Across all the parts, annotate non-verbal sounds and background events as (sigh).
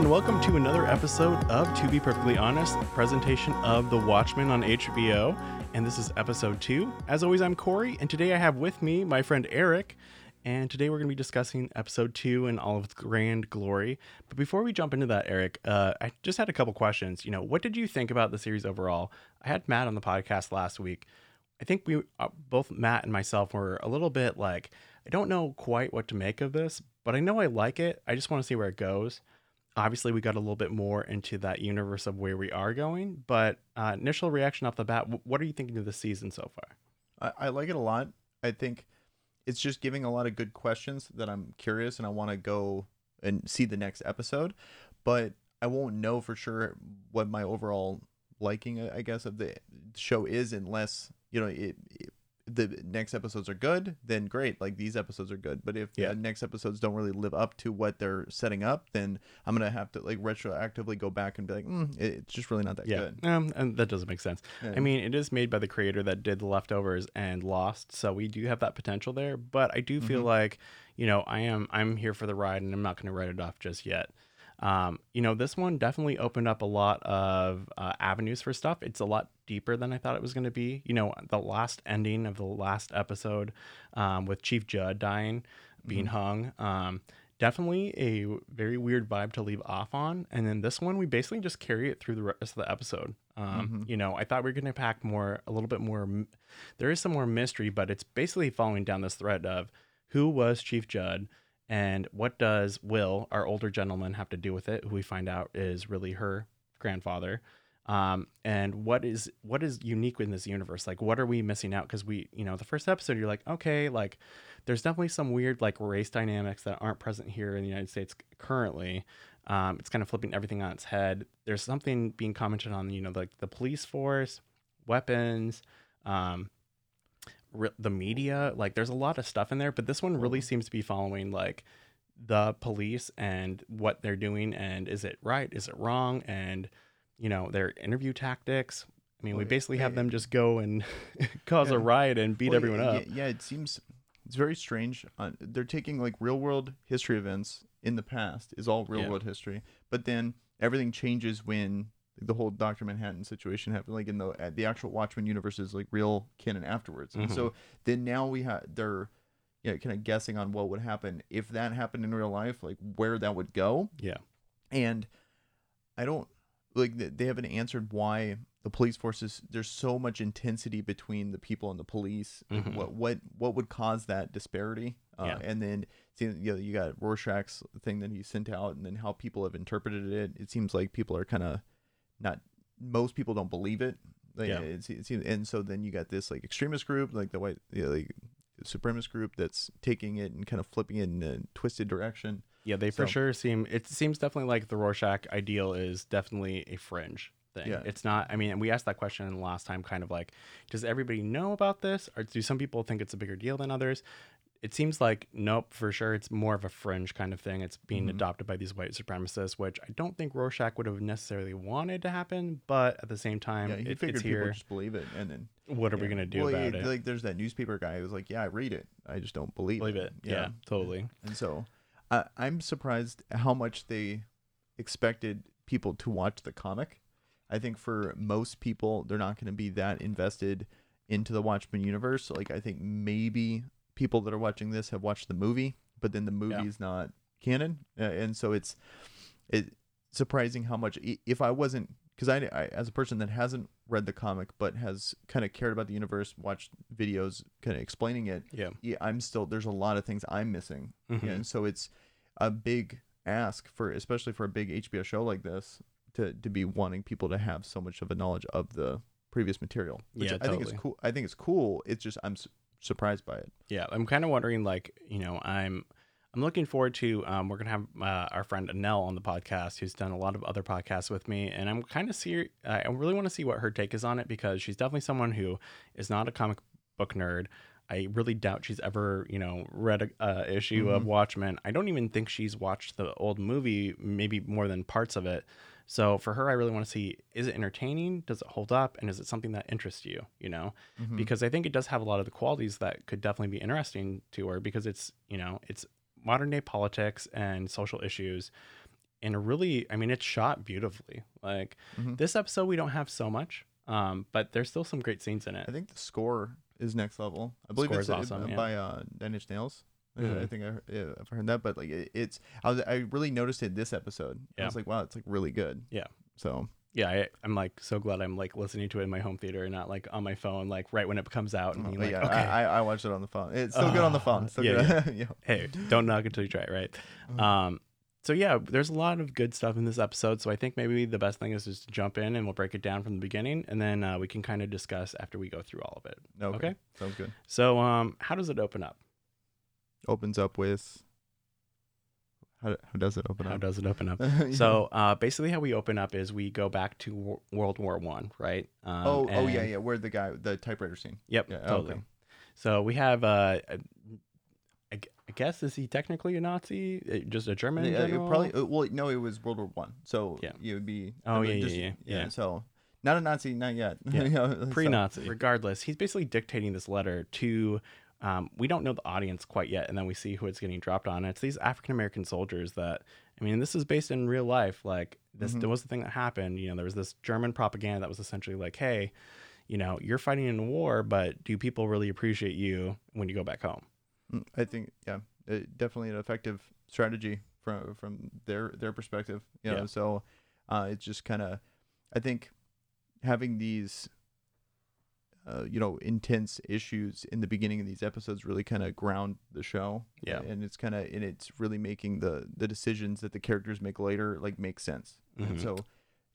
And welcome to another episode of To Be Perfectly Honest, presentation of The Watchmen on HBO. And this is episode two. As always, I'm Corey, and today I have with me my friend Eric. And today we're going to be discussing episode two in all of its grand glory. But before we jump into that, Eric, uh, I just had a couple questions. You know, what did you think about the series overall? I had Matt on the podcast last week. I think we uh, both Matt and myself were a little bit like, I don't know quite what to make of this, but I know I like it. I just want to see where it goes obviously we got a little bit more into that universe of where we are going but uh, initial reaction off the bat what are you thinking of the season so far? I, I like it a lot. I think it's just giving a lot of good questions that i'm curious and i want to go and see the next episode but i won't know for sure what my overall liking i guess of the show is unless you know it, it the next episodes are good, then great. Like these episodes are good. But if Yeah. the next episodes don't really live up to what they're setting up, then I'm gonna have to like retroactively go back and be like, mm, it's just really not that yeah good. um, and that doesn't make sense Yeah. i mean it is made by the creator that did the leftovers and lost so we do have that potential there but i do feel Mhm. like you know i am i'm here for the ride and i'm not going to write it off just yet um, you know this one definitely opened up a lot of uh, avenues for stuff it's a lot deeper than i thought it was going to be you know the last ending of the last episode um, with chief judd dying being Mhm. hung um, definitely a very weird vibe to leave off on and then this one we basically just carry it through the rest of the episode um, Mhm. you know i thought we were going to pack more a little bit more there is some more mystery but it's basically following down this thread of who was chief judd and what does will our older gentleman have to do with it who we find out is really her grandfather um, and what is what is unique in this universe? Like what are we missing out? Because we you know the first episode you're like okay like there's definitely some weird like race dynamics that aren't present here in the united states currently. Um, it's kind of flipping everything on its head. There's something being commented on you know like the police force weapons um, re- the media like there's a lot of stuff in there but this one really Mhm. seems to be following like the police and what they're doing and is it right is it wrong and you know their interview tactics i mean we basically have them just go and (laughs) cause a riot and beat Well, everyone up Yeah, it seems it's very strange. Uh, they're taking like real world history events in the past is all real Yeah. world history, but then everything changes when the whole Doctor Manhattan situation happened. Like in the uh, the actual Watchmen universe is like real canon afterwards, and Mhm. so then now we have they're yeah kind of guessing on what would happen if that happened in real life, like where that would go yeah and I don't like they haven't answered why the police forces there's so much intensity between the people and the police Mhm. what what what would cause that disparity uh, Yeah. and then see, you know you got Rorschach's thing that he sent out and then how people have interpreted it it seems like people are kind of not most people don't believe it like, Yeah. it, it seems, and so then you got this like extremist group like the white you know, like supremacist group that's taking it and kind of flipping it in a twisted direction yeah they for sure seem it seems definitely like the rorschach ideal is definitely a fringe thing. Yeah. it's not i mean and we asked that question last time kind of like does everybody know about this? Or do some people think it's a bigger deal than others? It seems like nope for sure it's more of a fringe kind of thing. It's being Mhm. adopted by these white supremacists which i don't think rorschach would have necessarily wanted to happen but at the same time yeah he it, figured it's people here. just believe it and then what are we going to do Well, about yeah, it? Like, there's that newspaper guy who's like, "Yeah, I read it. I just don't believe, believe it. yeah, totally. And so, I I'm surprised how much they expected people to watch the comic. I think for most people, they're not going to be that invested into the Watchmen universe. Like, I think maybe people that are watching this have watched the movie, but then the movie Yeah. is not canon, uh, and so it's it surprising how much if I wasn't because I, I as a person that hasn't read the comic but has kind of cared about the universe, watched videos kind of explaining it. yeah Yeah, I'm still there's a lot of things I'm missing, Mhm. yeah, and so it's a big ask for especially for a big HBO show like this to to be wanting people to have so much of a knowledge of the previous material. Which Yeah, I think it's cool. I think it's cool. It's just I'm su- surprised by it. Yeah, I'm kind of wondering, like, you know, I'm I'm looking forward to um, we're gonna have uh, our friend Anel on the podcast, who's done a lot of other podcasts with me, and I'm kind of see I really want to see what her take is on it because she's definitely someone who is not a comic book nerd. I really doubt she's ever, you know, read a uh, issue of Mhm. Watchmen. I don't even think she's watched the old movie, maybe more than parts of it. So for her, I really want to see: is it entertaining? Does it hold up? And is it something that interests you? You know, Mhm. because I think it does have a lot of the qualities that could definitely be interesting to her because it's you know it's modern day politics and social issues in a really, I mean, it's shot beautifully. Like Mhm. this episode, we don't have so much, um, but there's still some great scenes in it. I think the score is next level. I believe it's uh, awesome, yeah. by uh, Nine Inch Nails. I- I think I, yeah, I've heard that, but like it, it's I was I really noticed it this episode. I was like, wow, it's like really good. Yeah. So yeah, I, I'm like so glad I'm like listening to it in my home theater and not like on my phone, like right when it comes out and uh, but like, yeah, okay, I, I watched it on the phone. It's still good on the phone. Ah, Still yeah, good. yeah. (laughs) hey, don't knock it till you try it, right? Mhm. Um, so yeah, there's a lot of good stuff in this episode. So I think maybe the best thing is just to jump in and we'll break it down from the beginning, and then uh, we can kind of discuss after we go through all of it. Okay. Okay. Sounds good. So, um, how does it open up? Opens up with. How, how does it open up? How does it open up? (laughs) Yeah. So, uh, basically, how we open up is we go back to Wo- World War One, right? Um, oh oh yeah and- yeah where the guy the typewriter scene. Yep, Yeah, totally. okay. So we have, uh, I I guess, is he technically a Nazi? Uh, Just a German? Yeah, probably uh, well no it was World War One so Yeah. it would be Oh, I mean, yeah, just- yeah, yeah, yeah. so not a Nazi not yet Yeah. (laughs) You know, pre-Nazi. Regardless, he's basically dictating this letter to. Um, we don't know the audience quite yet, and then we see who it's getting dropped on. It's these African American soldiers that. I mean, this is based in real life. Like this, Mhm. there was the thing that happened. You know, there was this German propaganda that was essentially like, "Hey, you know, you're fighting in a war, but do people really appreciate you when you go back home?" Mm, I think yeah, uh, definitely an effective strategy from from their their perspective. You know, Yeah. so uh, it's just kind of, I think, having these, uh, you know, intense issues in the beginning of these episodes really kind of ground the show. Yeah. and it's kind of and it's really making the the decisions that the characters make later like make sense. And Mhm. so,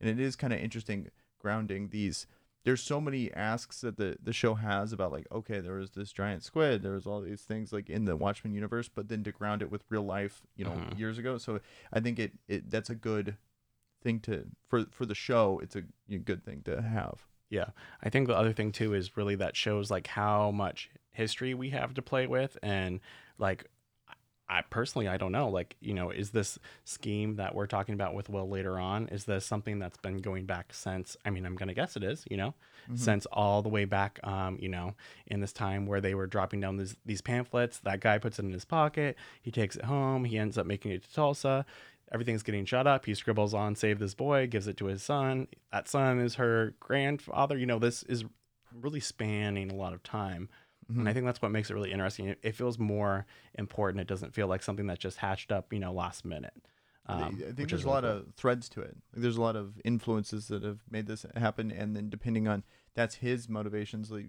and it is kind of interesting grounding these there's so many asks that the the show has about like okay there was this giant squid there was all these things like in the watchmen universe but then to ground it with real life you know Mhm. years ago so i think it it that's a good thing to for for the show it's a good thing to have Yeah. I think the other thing too is really that shows like how much history we have to play with and like I personally I don't know like you know is this scheme that we're talking about with Will later on is this something that's been going back since I mean I'm going to guess it is you know Mhm. since all the way back um you know in this time where they were dropping down these these pamphlets that guy puts it in his pocket he takes it home he ends up making it to Tulsa everything's getting shut up he scribbles on save this boy gives it to his son that son is her grandfather you know this is really spanning a lot of time and Mhm. i think that's what makes it really interesting it, it feels more important it doesn't feel like something that just hatched up you know last minute I um, think- I think there's is a lot cool. of threads to it. Like, there's a lot of influences that have made this happen, and then depending on that's his motivations, like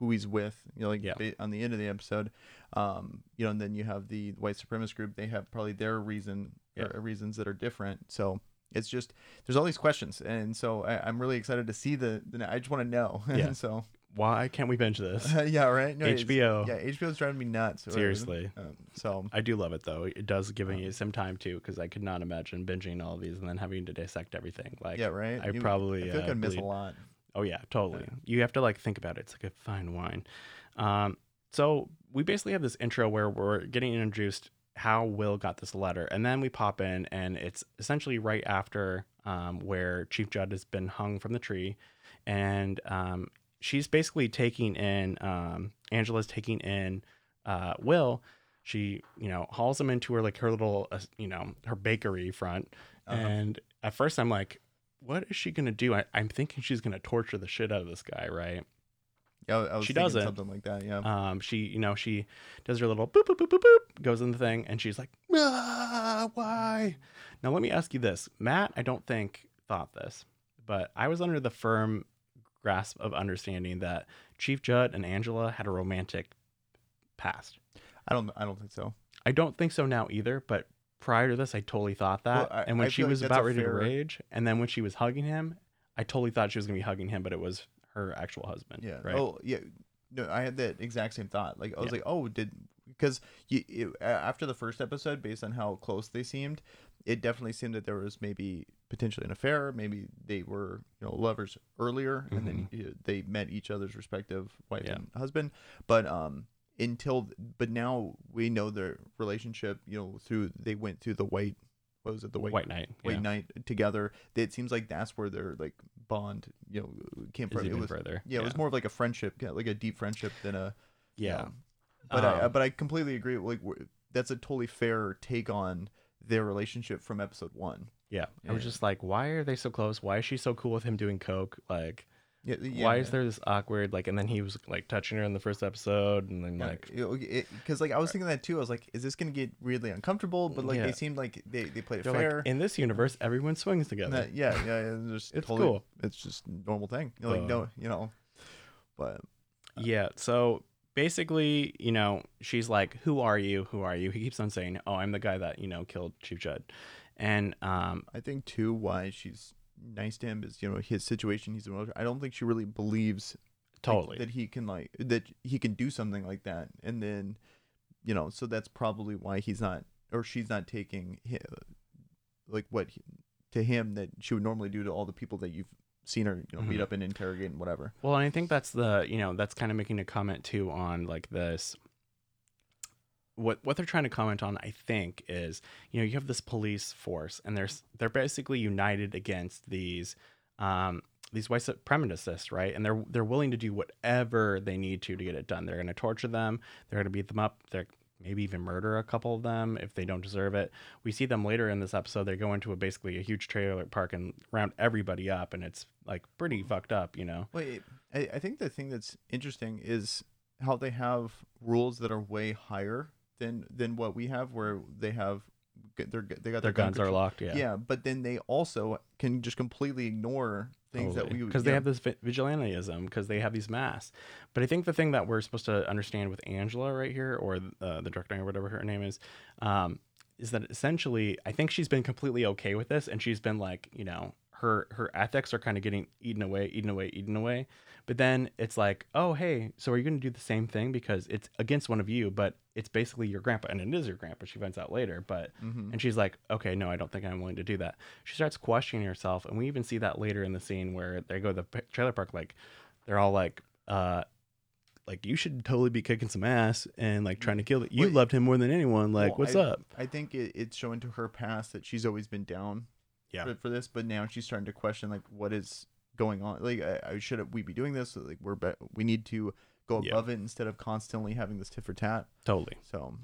who he's with, you know, like Yeah. ba- on the end of the episode, um, you know, and then you have the white supremacist group. They have probably their reason, Yeah. or reasons that are different. So it's just there's all these questions, and so I, I'm really excited to see the. the I just want to know. (laughs) Yeah. so why can't we binge this (laughs) yeah, right. No, HBO. Yeah, HBO's driving me nuts. Seriously. Um, so I do love it though. It does give Um, me some time too, because I could not imagine binging all of these and then having to dissect everything. Like, yeah, right. I You- probably I feel like uh, I'd miss bleed. a lot. Oh yeah, totally. Yeah. You have to like think about it. It's like a fine wine. Um, so we basically have this intro where we're getting introduced how Will got this letter, and then we pop in, and it's essentially right after um, where Chief Judd has been hung from the tree, and um, she's basically taking in um, Angela's taking in uh, Will. She, you know, hauls him into her like her little, uh, you know, her bakery front, Uh-huh. and at first I'm like, what is she gonna do? I, I'm thinking she's gonna torture the shit out of this guy, right? Yeah, I was She doesn't. something like that. Yeah. Um, she, you know, she does her little boop boop boop boop boop, goes in the thing, and she's like, ah, why? Now let me ask you this, Matt. I don't think thought this, but I was under the firm grasp of understanding that Chief Judd and Angela had a romantic past. I don't. I don't think so. I don't think so now either, but prior to this, I totally thought that. Well, I- and when I she feel like was about ready fair- to rage, and then when she was hugging him, I totally thought she was gonna be hugging him, but it was her actual husband. Yeah. Right. Oh, yeah. No, I had that exact same thought. Like I was Yeah. like, oh, did because you it, after the first episode, based on how close they seemed, it definitely seemed that there was maybe potentially an affair. Maybe they were you know lovers earlier, and then you- they met each other's respective wife Mm-hmm. Yeah. and husband. But um, until but now we know their relationship. You know, through they went through the white. What was it? The White, white Night. White yeah. Night together. It seems like that's where their like bond, you know, came from. It was further. yeah, it was more of like a friendship, yeah, like a deep friendship than a Yeah. um, but I Um, but I completely agree. Like that's a totally fair take on their relationship from episode one. Yeah. I was just like, why are they so close? Why is she so cool with him doing coke? Like, Yeah, why is there this awkward like? And then he was like touching her in the first episode, and then like, because like I was thinking that too. I was like, is this gonna get weirdly uncomfortable? But like Yeah. they seemed like they they played it they're fair. like, in this universe, everyone swings together. That- yeah, yeah, yeah, it's just (laughs) It's totally, cool. It's just normal thing. You're like Uh. no, you know, but Yeah. So basically, you know, she's like, "Who are you? Who are you?" He keeps on saying, "Oh, I'm the guy that you know killed Chief Judd," and um, I think too why she's nice to him is you know his situation. He's a military. I don't think she really believes like, totally. that he can like that he can do something like that, and then you know, so that's probably why he's not or she's not taking hi like what he, to him that she would normally do to all the people that you've seen her you know beat Mhm. up and interrogate and whatever. Well, and I think that's the you know that's kind of making a comment too on like this. What what they're trying to comment on, I think, is you know you have this police force and there's they're basically united against these um, these white supremacists, right? And they're they're willing to do whatever they need to to get it done. They're going to torture them. They're going to beat them up. They're maybe even murder a couple of them if they don't deserve it. We see them later in this episode. They go into a basically a huge trailer park and round everybody up, and it's like pretty fucked up, you know. Wait, I, I think the thing that's interesting is how they have rules that are way higher than than what we have, where they have they're they got Their their, gun guns are locked. Yeah. Yeah. but then they also can just completely ignore things that we because they have this vi- vigilantism because they have these masks. But I think the thing that we're supposed to understand with Angela right here, or uh, the director or whatever her name is, um, is that essentially I think she's been completely okay with this, and she's been like, you know, her her ethics are kind of getting eaten away, eaten away, eaten away. But then it's like, oh hey, so are you going to do the same thing because it's against one of you, but it's basically your grandpa, and it is your grandpa. She finds out later, but Mhm. and she's like, okay, no, I don't think I'm willing to do that. She starts questioning herself. And we even see that later in the scene where they go to the trailer park. Like, they're all like, uh, like you should totally be kicking some ass and like trying to kill it. You Well, loved him more than anyone. Like, Well, what's I- up? I think it, it's showing to her past that she's always been down Yeah. for, for this, but now she's starting to question like what is going on. Like, I, I should we be doing this? Like, we're be- we need to go Yeah. above it instead of constantly having this tit for tat. Totally. So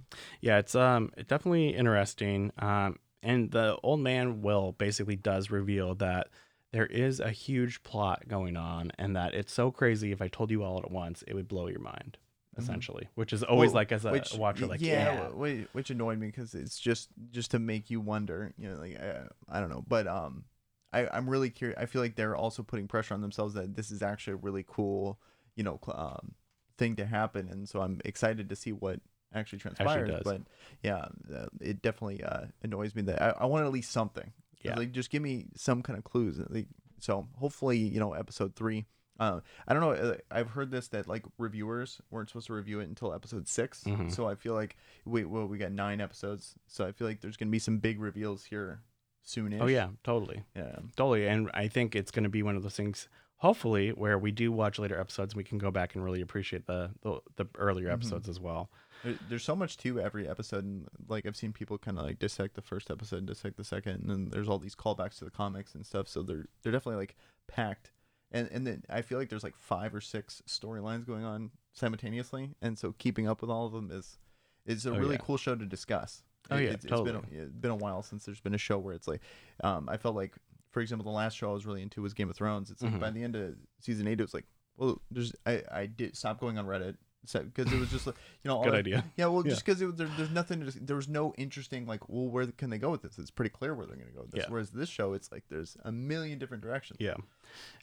Yeah, it's um definitely interesting. Um, and the old man Will basically does reveal that there is a huge plot going on, and that it's so crazy. If I told you all at once, it would blow your mind. Mhm. Essentially, which is always Well, like as a which watcher, like yeah, yeah, Which, annoyed me because it's just just to make you wonder. You know, like I, I don't know, but um, I I'm really curious. I feel like they're also putting pressure on themselves that this is actually a really cool, you know, um, thing to happen, and so I'm excited to see what actually transpires. does. But yeah, uh, it definitely uh, annoys me that I, I want at least something. Yeah. like just give me some kind of clues. Like, so hopefully, you know, episode three. Uh, I don't know. uh, I've heard this that like reviewers weren't supposed to review it until episode 6 Mhm. So I feel like wait, well, we got nine episodes. So I feel like there's gonna be some big reveals here soonish. Oh yeah, totally. yeah. Totally, and I think it's going to be one of those things. Hopefully, where we do watch later episodes, we can go back and really appreciate the the, the earlier Mhm. episodes as well. There, there's so much to every episode, and like I've seen people kind of like dissect the first episode, and dissect the second, and then there's all these callbacks to the comics and stuff. So they're they're definitely like packed, and and then I feel like there's like five or six storylines going on simultaneously, and so keeping up with all of them is is a Oh, really yeah. cool show to discuss. Oh, yeah, it's, it's been totally. a, it's been a while since there's been a show where it's like, um, I felt like, for example, the last show I was really into was Game of Thrones. It's like Mhm. by the end of season eight, it was like, well, there's I I did stop going on Reddit because it was just like you know all Good that- idea. yeah, well, Yeah. just because there, there's nothing, to, there was no interesting like, well, where can they go with this? It's pretty clear where they're going to go with this. Yeah. Whereas this show, it's like there's a million different directions. Yeah,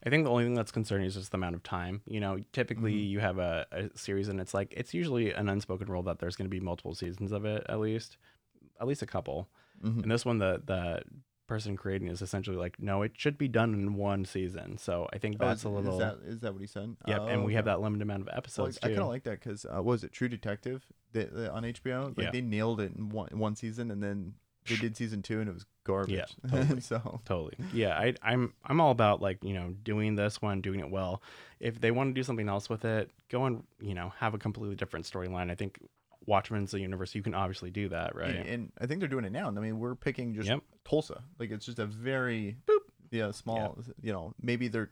I think the only thing that's concerning is just the amount of time. You know, typically Mhm. you have a, a series, and it's like it's usually an unspoken rule that there's going to be multiple seasons of it, at least, at least a couple. Mhm. And this one, the the person creating is essentially like, no, it should be done in one season. So I think Oh, that's is, a little. Is that, is that what he said? Yep, and Oh, we have that limited amount of Well, episodes I kind of like that because uh, was it True Detective the, the, on HBO? Like Yeah. they nailed it in one, one season, and then they did season two, and it was garbage. Yeah, (laughs) totally. so totally yeah I, i'm i'm all about like you know doing this one doing it well if they want to do something else with it go and you know have a completely different storyline i think watchmen's the universe you can obviously do that right and, and I think they're doing it now. I mean, we're picking just Yep. Tulsa. Like it's just a very boop, yeah, small. You know, maybe they're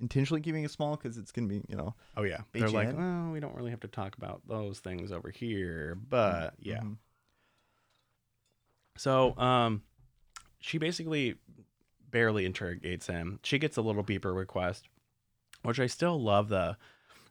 intentionally keeping it small because it's gonna be you know oh yeah they're like well we don't really have to talk about those things over here but yeah Mhm. So, um, she basically barely interrogates him. She gets a little beeper request, which I still love the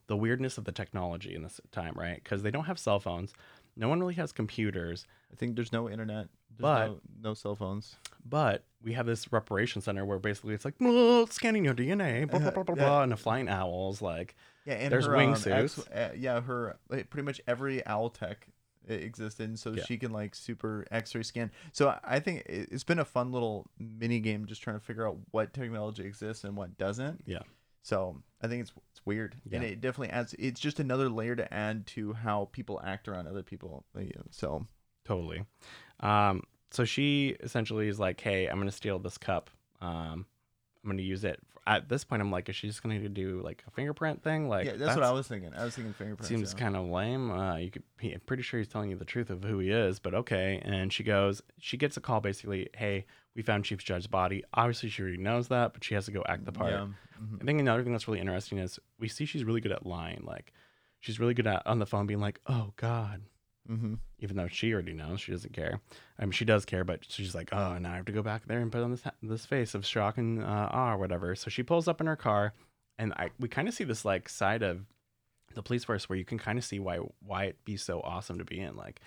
the weirdness of the technology in this time, right? Because they don't have cell phones. No one really has computers, I think there's no internet. There's But- no, no cell phones. but we have this reparation center where basically it's like "Oh, scanning your DNA, blah blah blah blah, blah and the flying owls. Like, Yeah, and There's her, um, wingsuits. ex- uh, yeah, her like, pretty much every owl tech existed, and so Yeah. she can like super X-ray scan. So I- think it- it's been a fun little mini game just trying to figure out what technology exists and what doesn't. Yeah. So I think it's it's weird, and it definitely adds. It's just another layer to add to how people act around other people. So totally. Um, so she essentially is like, "Hey, I'm gonna steal this cup. Um, I'm gonna use it." At this point, I'm like, "Is she just gonna do like a fingerprint thing?" Like, yeah, that's, what I was thinking. I was thinking fingerprint. seems yeah. kind of lame. Uh, you could, he, I'm pretty sure he's telling you the truth of who he is, but okay. And she goes, she gets a call basically, hey, we found Chief Judd's body. Obviously, she already knows that, but she has to go act the part. Yeah. mhm. I think another thing that's really interesting is we see she's really good at lying. Like, she's really good at on the phone being like, oh God, Mm-hmm. even though she already knows she doesn't care. I mean, she does care, but she's like, oh, now I have to go back there and put on this this face of shock and uh, awe or whatever. So she pulls up in her car, and I we kind of see this like side of the police force where you can kind of see why why it be so awesome to be in, like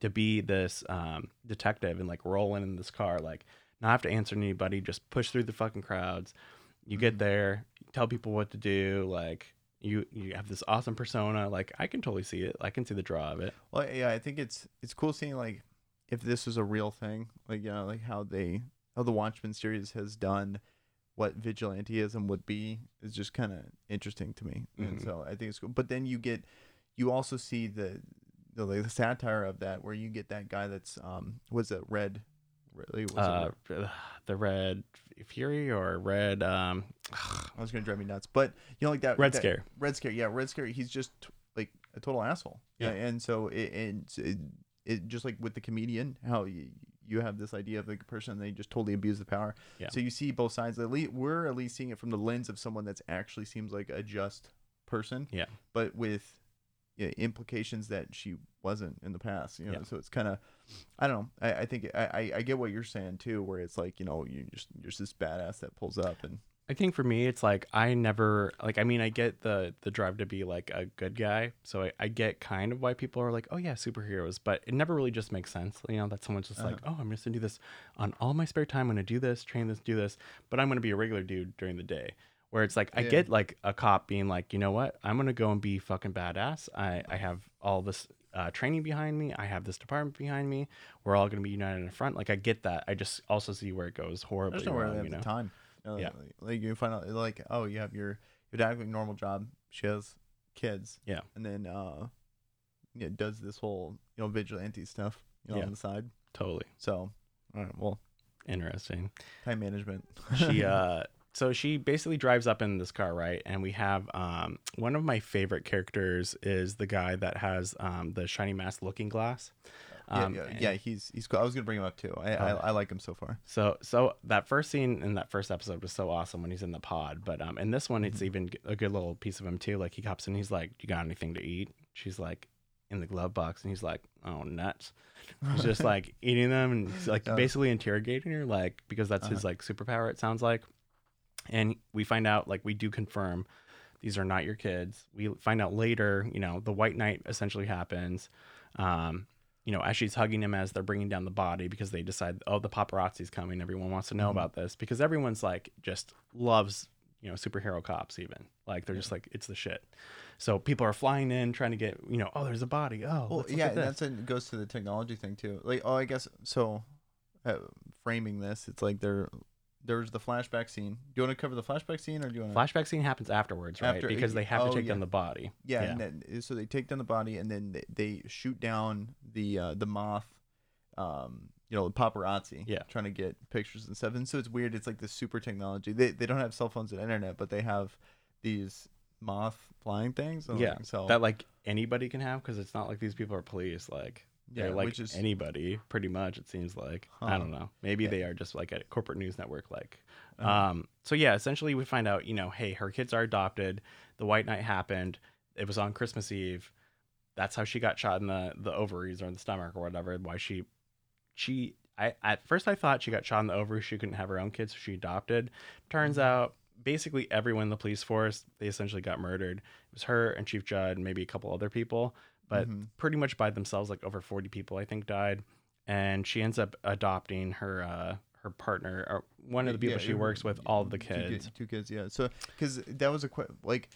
to be this um, detective and like rolling in this car, like not have to answer anybody, just push through the fucking crowds. You get Mhm. there, tell people what to do, like. You, you have this awesome persona like i can totally see it i can see the draw of it Well, yeah, I think it's it's cool seeing like if this was a real thing, like you know, like how they how the Watchmen series has done what vigilanteism would be is just kind of interesting to me, and Mhm. so I think it's cool. But then you get you also see the the, like, the satire of that where you get that guy that's um was it red really was uh, (sighs) the red fury or red um (sighs) I was gonna drive me nuts, but you know like that red that- scare Red Scare, yeah, Red Scare. He's just like a total asshole. Yeah. and so it, it, it, it just like with the comedian, how you, you have this idea of like a person they just totally abuse the power. Yeah. So you see both sides. At least we're at least seeing it from the lens of someone that's actually seems like a just person. Yeah. But with implications that she wasn't in the past. You know, Yeah. so it's kind of. I don't know. I, I think I, I, get what you're saying too, where it's like you know you just you're just this badass that pulls up and i think for me it's like i never like i mean i get the the drive to be like a good guy so i, I get kind of why people are like oh yeah superheroes but it never really just makes sense you know that someone's just like uh-huh. oh i'm just gonna do this on all my spare time i'm gonna do this train this do this but i'm gonna be a regular dude during the day where it's like i Yeah. get like a cop being like you know what i'm gonna go and be fucking badass i i have all this uh, training behind me i have this department behind me we're all gonna be united in the front like i get that i just also see where it goes horribly There's nowhere wrong, you have know the time. Yeah. Like, you find out like, oh, you have your your dad having a normal job. She has kids. Yeah. And then uh, yeah, does this whole you know vigilante stuff you know Yeah. on the side. totally So, all right, well, interesting time management. she (laughs) uh so she basically drives up in this car right and we have um one of my favorite characters is the guy that has um the shiny mask looking glass yeah, um, yeah, and- yeah, he's he's cool. I was gonna bring him up too. I, I Oh. I like him so far. so so that first scene in that first episode was so awesome when he's in the pod but um in this one it's Mhm. even a good little piece of him too like he comes in he's like you got anything to eat she's like in the glove box and he's like oh nuts he's just (laughs) like eating them and he's like Yeah. basically interrogating her like because that's his Uh-huh. like superpower it sounds like and we find out like we do confirm these are not your kids we find out later you know the white night essentially happens um you know as she's hugging him as they're bringing down the body because they decide oh the paparazzi's coming everyone wants to know Mhm. about this because everyone's like just loves you know superhero cops even like they're just like it's the shit so people are flying in trying to get you know oh there's a body oh Well, yeah, at and this. that's it goes to the technology thing too. Like, oh, I guess so. Uh, framing this, it's like there, there's the flashback scene. Do you want to cover the flashback scene, or do you want to? flashback scene happens afterwards right After- because they have oh, to take yeah. down the body Yeah, and then so they take down the body, and then they, they shoot down the uh, the moth. Um, you know, the paparazzi. Yeah. trying to get pictures and stuff. And so it's weird. It's like this super technology. They they don't have cell phones and internet, but they have these moth flying things. Yeah, so that like anybody can have because it's not like these people are police like yeah, they're like is anybody pretty much it seems like i don't know maybe Yeah. they are just like a corporate news network like uh, um so yeah essentially we find out you know hey her kids are adopted the white night happened it was on christmas eve that's how she got shot in the the ovaries or in the stomach or whatever why she she I at first I thought she got shot in the ovaries. She couldn't have her own kids, so she adopted. Turns Mm-hmm. out, basically everyone in the police force they essentially got murdered. It was her and Chief Judd, and maybe a couple other people, but Mhm. pretty much by themselves. Like over forty people, I think, died. And she ends up adopting her uh, her partner or one of the people Yeah, she it- works with, all of the kids. Two, kids, yeah. So because that was a que- like,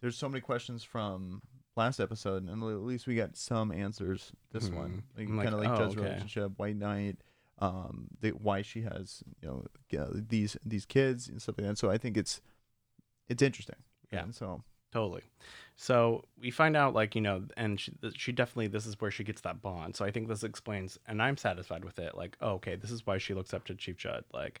there's so many questions from last episode, and at least we got some answers this Mhm. one. Like, I'm like, kind of like oh, Judd's okay. relationship, White Night, um, the why she has you know these these kids and stuff like that. So I think it's it's interesting. Yeah. And so Totally. So we find out, like, you know, and she, she definitely, this is where she gets that bond. So I think this explains, and I'm satisfied with it. Like, oh, okay, this is why she looks up to Chief Judd. Like,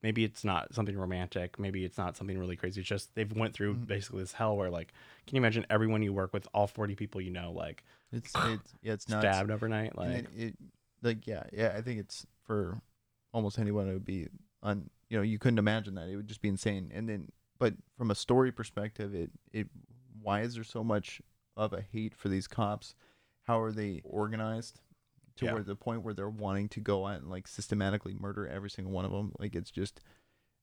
maybe it's not something romantic. Maybe it's not something really crazy. It's just they've went through Mhm. basically this hell where, like, can you imagine everyone you work with, all 40 people you know, like, it's it's yeah it's not stabbed overnight? Like, it, it like yeah yeah I think it's for almost anyone it would be un you know you couldn't imagine that it would just be insane and then but from a story perspective it it why is there so much of a hate for these cops? How are they organized to Yeah. where the point where they're wanting to go out and like systematically murder every single one of them like it's just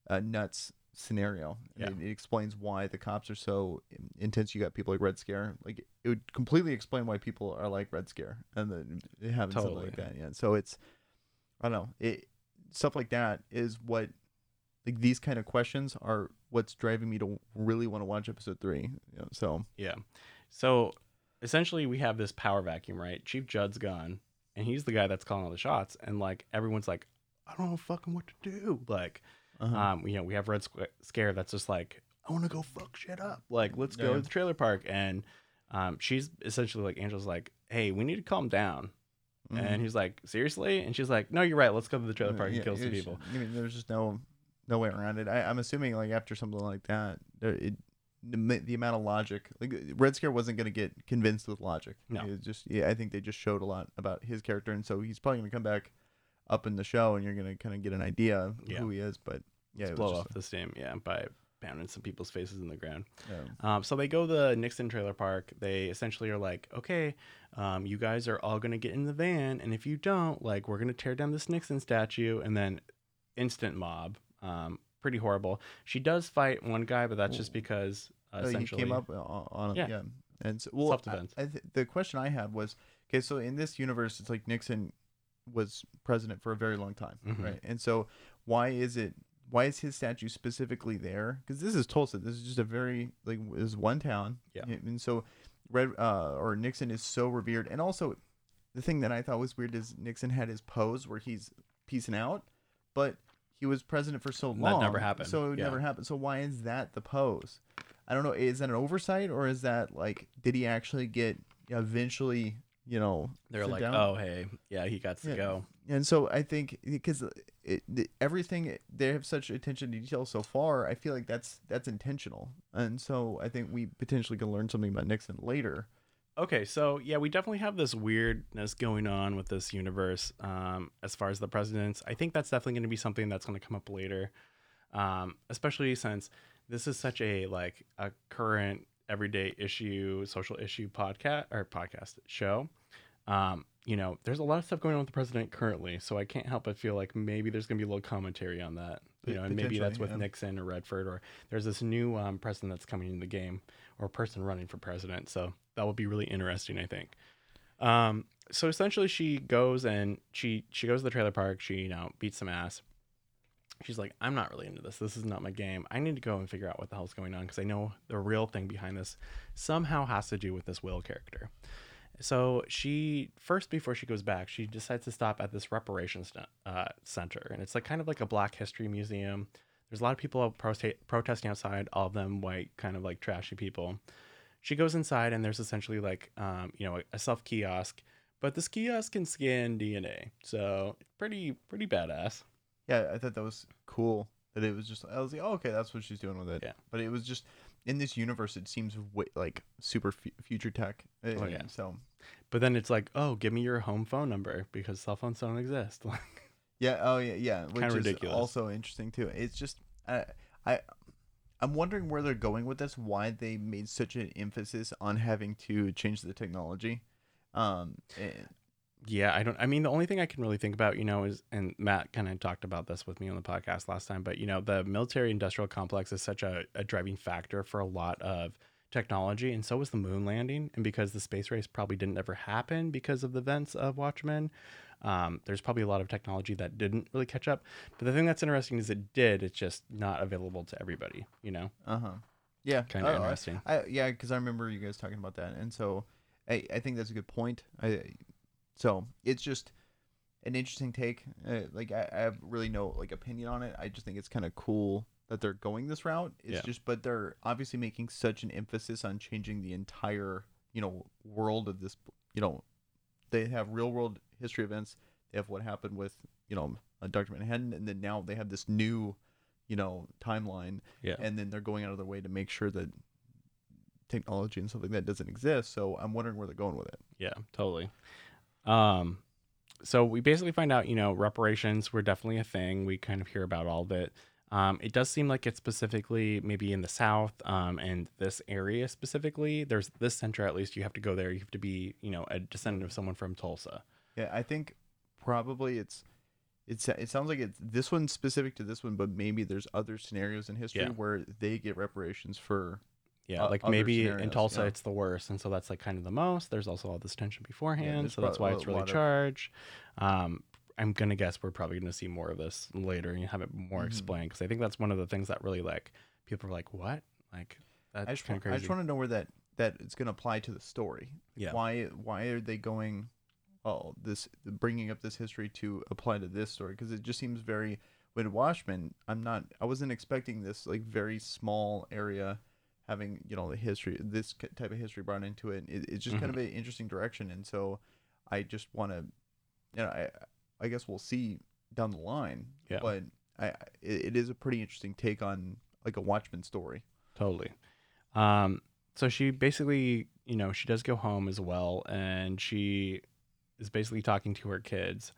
a nuts scenario. Yeah. it, it explains why the cops are so intense. You got people like red scare. Like it would completely explain why people are like red scare and then something like Totally. that. Yeah. So it's i don't know. It stuff like that is what like these kind of questions are what's driving me to really want to watch episode three you know, so yeah. So essentially, we have this power vacuum, right? Chief Judd's gone, and he's the guy that's calling all the shots. And, like, everyone's like, I don't know fucking what to do. Like, uh-huh. Um, you know, we have Red Scare that's just like, I want to go fuck shit up. Like, let's go Yeah. to the trailer park. And um, she's essentially like, Angel's like, hey, we need to calm down. Mhm. And he's like, seriously? And she's like, no, you're right. Let's go to the trailer park Yeah, and kill some people. I mean, there's just no no way around it. I, I'm assuming like after something like that, it the, the amount of logic, like Red Scare wasn't gonna get convinced with logic. No. it just yeah. I think they just showed a lot about his character, and so he's probably gonna come back up in the show, and you're gonna kind of get an idea of Yeah. who he is. But yeah, it blow off the steam, yeah, by pounding some people's faces in the ground. yeah. Um, so they go to the Nixon trailer park. They essentially are like, okay, um, you guys are all gonna get in the van, and if you don't, like, we're gonna tear down this Nixon statue, and then instant mob. Um, pretty horrible. She does fight one guy, but that's just because uh, Oh, he essentially came up on, on Yeah. yeah. and so, well, Self-defense. I, I th- the question I had was okay. So in this universe, it's like Nixon was president for a very long time, Mhm. right? And so why is it? Why is his statue specifically there? Because this is Tulsa. This is just a very like is one town. Yeah. And so Red uh, or Nixon is so revered, and also the thing that I thought was weird is Nixon had his pose where he's peacing out, but he was president for so long. That never happened. So it Yeah. never happened. So why is that the pose? I don't know. Is that an oversight or is that like did he actually get eventually? You know, They're like, down? oh, hey, yeah, he got to Yeah. go. And so I think because everything they have such attention to detail so far, I feel like that's that's intentional. And so I think we potentially can learn something about Nixon later. Okay, so yeah, we definitely have this weirdness going on with this universe um, as far as the presidents. I think that's definitely going to be something that's going to come up later, um, especially since this is such a like a current everyday issue, social issue podcast or podcast show. Um, you know, there's a lot of stuff going on with the president currently, so I can't help but feel like maybe there's going to be a little commentary on that. You know, and maybe that's with yeah. Nixon or Redford, or there's this new um, president that's coming in the game or person running for president. So that would be really interesting, I think. Um, so essentially, she goes and she she goes to the trailer park. She you know beats some ass. She's like, I'm not really into this. This is not my game. I need to go and figure out what the hell's going on because I know the real thing behind this somehow has to do with this Will character. So she first, before she goes back, she decides to stop at this reparations uh, center, and it's like kind of like a Black History museum. There's a lot of people protesting outside, all of them white, kind of like trashy people. She goes inside, and there's essentially like, um, you know, a, self kiosk, but this kiosk can scan DNA, so pretty pretty badass. Yeah, I thought that was cool. That it was just I was like, oh, okay, that's what she's doing with it. Yeah. But it was just in this universe, it seems way, like super fu- future tech. Oh, Uh, yeah. So But then it's like, oh, give me your home phone number because cell phones don't exist. Like (laughs) Yeah. Oh, yeah. Yeah. Which Kinda is ridiculous. also interesting too. It's just I, I, I'm wondering where they're going with this. Why they made such an emphasis on having to change the technology. Um. and- Yeah, I don't. I mean, the only thing I can really think about, you know, is and Matt kind of talked about this with me on the podcast last time, but you know, the military-industrial complex is such a, a driving factor for a lot of technology, and so was the moon landing. And because the space race probably didn't ever happen because of the events of Watchmen, um, there's probably a lot of technology that didn't really catch up. But the thing that's interesting is it did. It's just not available to everybody. You know, Uh huh. Yeah. kind of Oh, interesting. I, yeah, because I remember you guys talking about that, and so I, I think that's a good point. I so it's just an interesting take. Uh, like I, I have really no like opinion on it. I just think it's kind of cool that they're going this route. It's Yeah. just, but they're obviously making such an emphasis on changing the entire you know world of this. You know, they have real world history events. They have what happened with you know Dr. Manhattan, and then now they have this new you know timeline Yeah. and then they're going out of their way to make sure that technology and something that doesn't exist. So I'm wondering where they're going with it. Yeah, totally. Um, so we basically find out, you know, reparations were definitely a thing. We kind of hear about all of it. Um, it does seem like it's specifically maybe in the South um, and this area specifically. There's this center, at least, you have to go there. You have to be, you know, a descendant of someone from Tulsa. Yeah, I think probably it's it's it sounds like it's this one's specific to this one, but maybe there's other scenarios in history Yeah. where they get reparations for Yeah, O- like other maybe in scenarios, Tulsa yeah. it's the worst, and so that's like kind of the most. There's also all this tension beforehand, there's so that's prob- why a it's really lot of- charged. Um, I'm gonna guess we're probably gonna see more of this later and have it more Mhm. explained because I think that's one of the things that really like people are like, what? Like that's I just, kind want, of I crazy. just want to know where that that it's going to apply to the story. yeah, Why why are they going oh this bringing up this history to apply to this story because it just seems very with Watchmen I'm not I wasn't expecting this like very small area having you know the history this type of history brought into it, it it's just kind Mm-hmm. of an interesting direction and so I just want to you know I I guess we'll see down the line Yeah. but I it, it is a pretty interesting take on like a Watchmen story totally. Um, so she basically, you know, she does go home as well, and she is basically talking to her kids.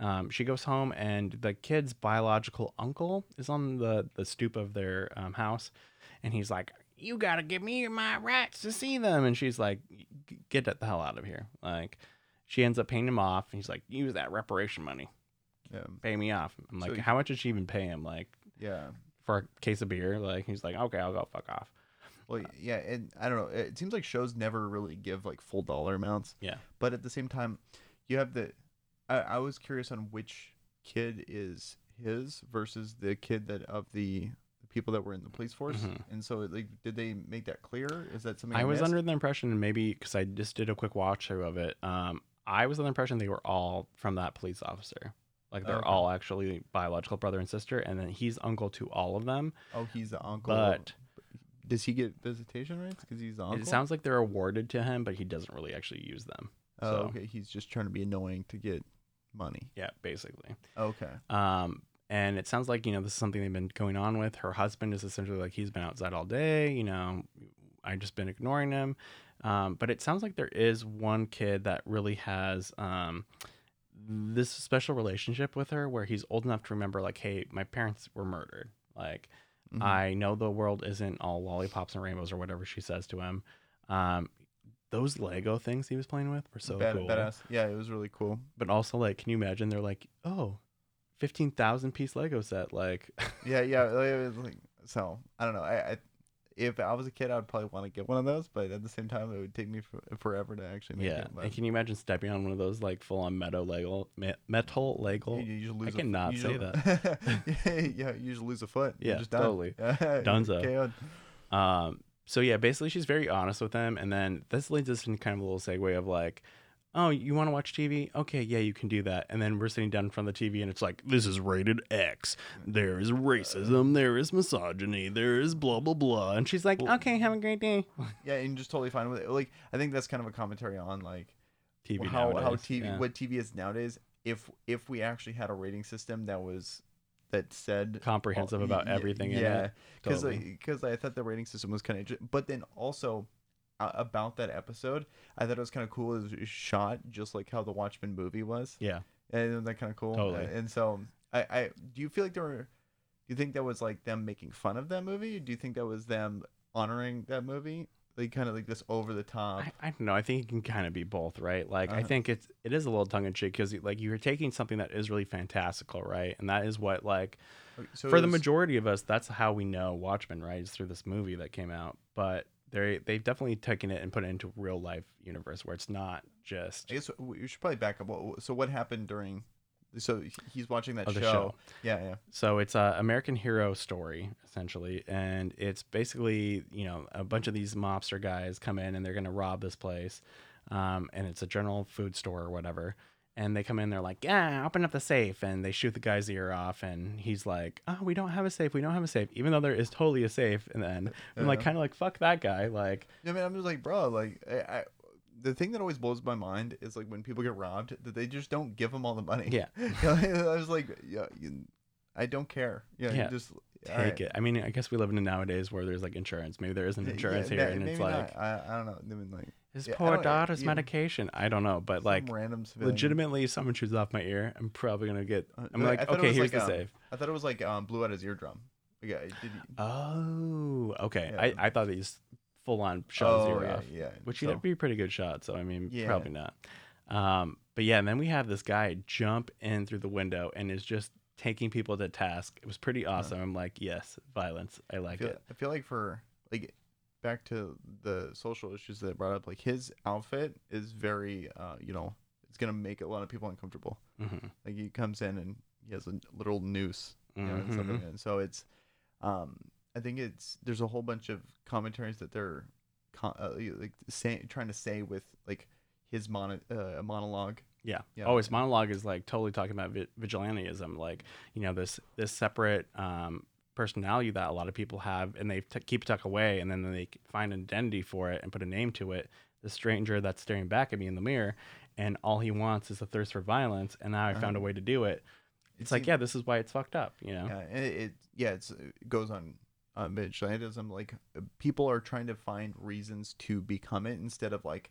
Um, she goes home, and the kid's biological uncle is on the the stoop of their um, house, and he's like, "You gotta give me my rights to see them," and she's like, "Get the hell out of here!" Like, she ends up paying him off, and he's like, "Use that reparation money, um, pay me off." I'm So like, you- "How much did she even pay him?" Like yeah for a case of beer? Like he's like, "Okay, I'll go fuck off." Well, yeah, and I don't know. It seems like shows never really give like full dollar amounts. Yeah. But at the same time, you have the. I, I was curious on which kid is his versus the kid that of the, people that were in the police force. Mhm. And so, like, did they make that clear? Is that something I was missed? under the impression, maybe because I just did a quick watch through of it, um, I was under the impression they were all from that police officer. Like they're Okay. all actually biological brother and sister, and then he's uncle to all of them. Oh, he's the uncle. But does he get visitation rights because he's the uncle? it sounds like they're awarded to him, but he doesn't really actually use them. Oh, so. okay. He's just trying to be annoying to get money. Yeah, basically. Okay. Um, and it sounds like you know this is something they've been going on with. Her husband is essentially like he's been outside all day. You know, I just been ignoring him. Um, but it sounds like there is one kid that really has um, this special relationship with her, where he's old enough to remember, like, hey, my parents were murdered. Like, Mhm. I know the world isn't all lollipops and rainbows or whatever she says to him. Um, those Lego things he was playing with were so Bad, cool. Badass. Yeah, it was really cool. But also, like, can you imagine? They're like, oh, 15,000 piece Lego set. Like, (laughs) Yeah, yeah. like, it was like- so I don't know. I, I if I was a kid, I'd probably want to get one of those, but at the same time, it would take me for, forever to actually make yeah. it. And can you imagine stepping on one of those, like, full on metal Lego, me- metal Lego? you, you lose a- cannot you say just- (laughs) yeah, you just lose a foot. You're Yeah, just done. totally. (laughs) Dunzo. Um, so yeah, basically she's very honest with them, and then this leads us into kind of a little segue of like, oh, you want to watch TV? Okay, yeah, you can do that. And then we're sitting down in front of the TV, and it's like, this is rated X. There is racism. There is misogyny. There is blah blah blah. And she's like, Well- okay, have a great day. (laughs) Yeah, and just totally fine with it. Like I think that's kind of a commentary on like TV how how TV yeah. what TV is nowadays. If if we actually had a rating system that was that said comprehensive Oh, about everything in yeah, it. because Totally. because I thought the rating system was kind of, but then also uh, about that episode, I thought it was kind of cool. It was shot just like how the Watchmen movie was, Yeah. and that kind of cool? Totally. And so I, I do you feel like there were, do you think that was like them making fun of that movie? Do you think that was them honoring that movie? Like kind of like this over the top. I, I don't know. I think it can kind of be both, right? Like I Uh-huh. think it's it is a little tongue in cheek because like you're taking something that is really fantastical, right? And that is what like So for the was- majority of us, that's how we know Watchmen, right? Is through this movie that came out. But they they've definitely taken it and put it into real life universe where it's not just I guess we should probably back up. So what happened during? So he's watching that show. show. Yeah, yeah. So it's a American hero story essentially, and it's basically you know a bunch of these mobster guys come in and they're gonna rob this place, um, and it's a general food store or whatever. And they come in, they're like, "Yeah, open up the safe," and they shoot the guy's ear off, and he's like, "Oh, we don't have a safe. We don't have a safe," even though there is totally a safe. And then I'm like, (laughs) kind of like, "Fuck that guy!" Like, I mean, I'm just like, bro, like, I, I, the thing that always blows my mind is like when people get robbed, that they just don't give them all the money. Yeah. (laughs) I was like, yeah, you, I don't care. Yeah, just take it. I mean, I guess we live in a nowadays where there's like insurance. Maybe there isn't insurance yeah, here, ma- and it's like. I, I don't know. I mean, like his yeah, poor daughter's medication. I don't know, but like some random civilian. legitimately, someone shoots off my ear, I'm probably gonna get. Uh, I'm like, okay, here's like, the um, safe. I thought it was like um, blew out his eardrum. Yeah, did? Oh, okay. I, I thought these full on shot oh, ear yeah, off, yeah. which so, would be a pretty good shot. So I mean, Yeah. probably not. Um, but yeah, and then we have this guy jump in through the window and is just taking people to task. It was pretty awesome. I'm like, yes, violence. I I like feel, it. I feel like for like back to the social issues that I brought up, like his outfit is very, uh, you know, it's gonna make a lot of people uncomfortable. hmm Like he comes in and he has a literal noose, you know, and stuff like that. And so it's, um, I think it's there's a whole bunch of commentaries that they're, uh, like saying trying to say with like his mono- uh, monologue. Yeah. Yeah. Oh, his monologue is like totally talking about vi- vigilantism, like you know this this separate um, personality that a lot of people have, and they t- keep it tucked away, and then they find an identity for it and put a name to it. The stranger that's staring back at me in the mirror, and all he wants is a thirst for violence, and now I found a Uh-huh. way to do it. It's like, yeah, this is why it's fucked up, you know? Yeah, it, it yeah, it's it goes on uh, vigilantism. Like people are trying to find reasons to become it instead of like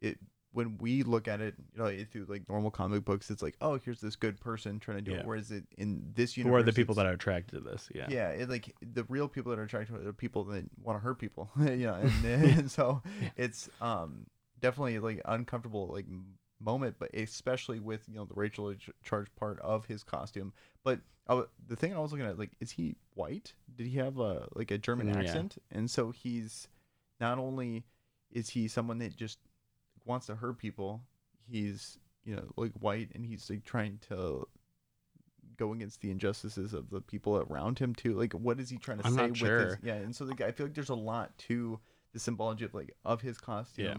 it. When we look at it, you know, through like normal comic books, it's like, oh, here's this good person trying to do Yeah. it. Whereas it in this universe, Who are the people that are attracted to this? Yeah. yeah, it, like the real people that are attracted to it are people that want to hurt people. (laughs) (laughs) yeah, and, and so it's um definitely like uncomfortable like moment, but especially with you know the Rachel Ch- charge part of his costume. But I w- the thing I was looking at like is he white? Did he have a like a German yeah. accent? And so he's not only is he someone that just wants to hurt people, he's you know like white and he's like trying to go against the injustices of the people around him too. Like, what is he trying to I'm say not with sure. his? Yeah, and so the guy, I feel like there's a lot to the symbology of like of his costume. Yeah.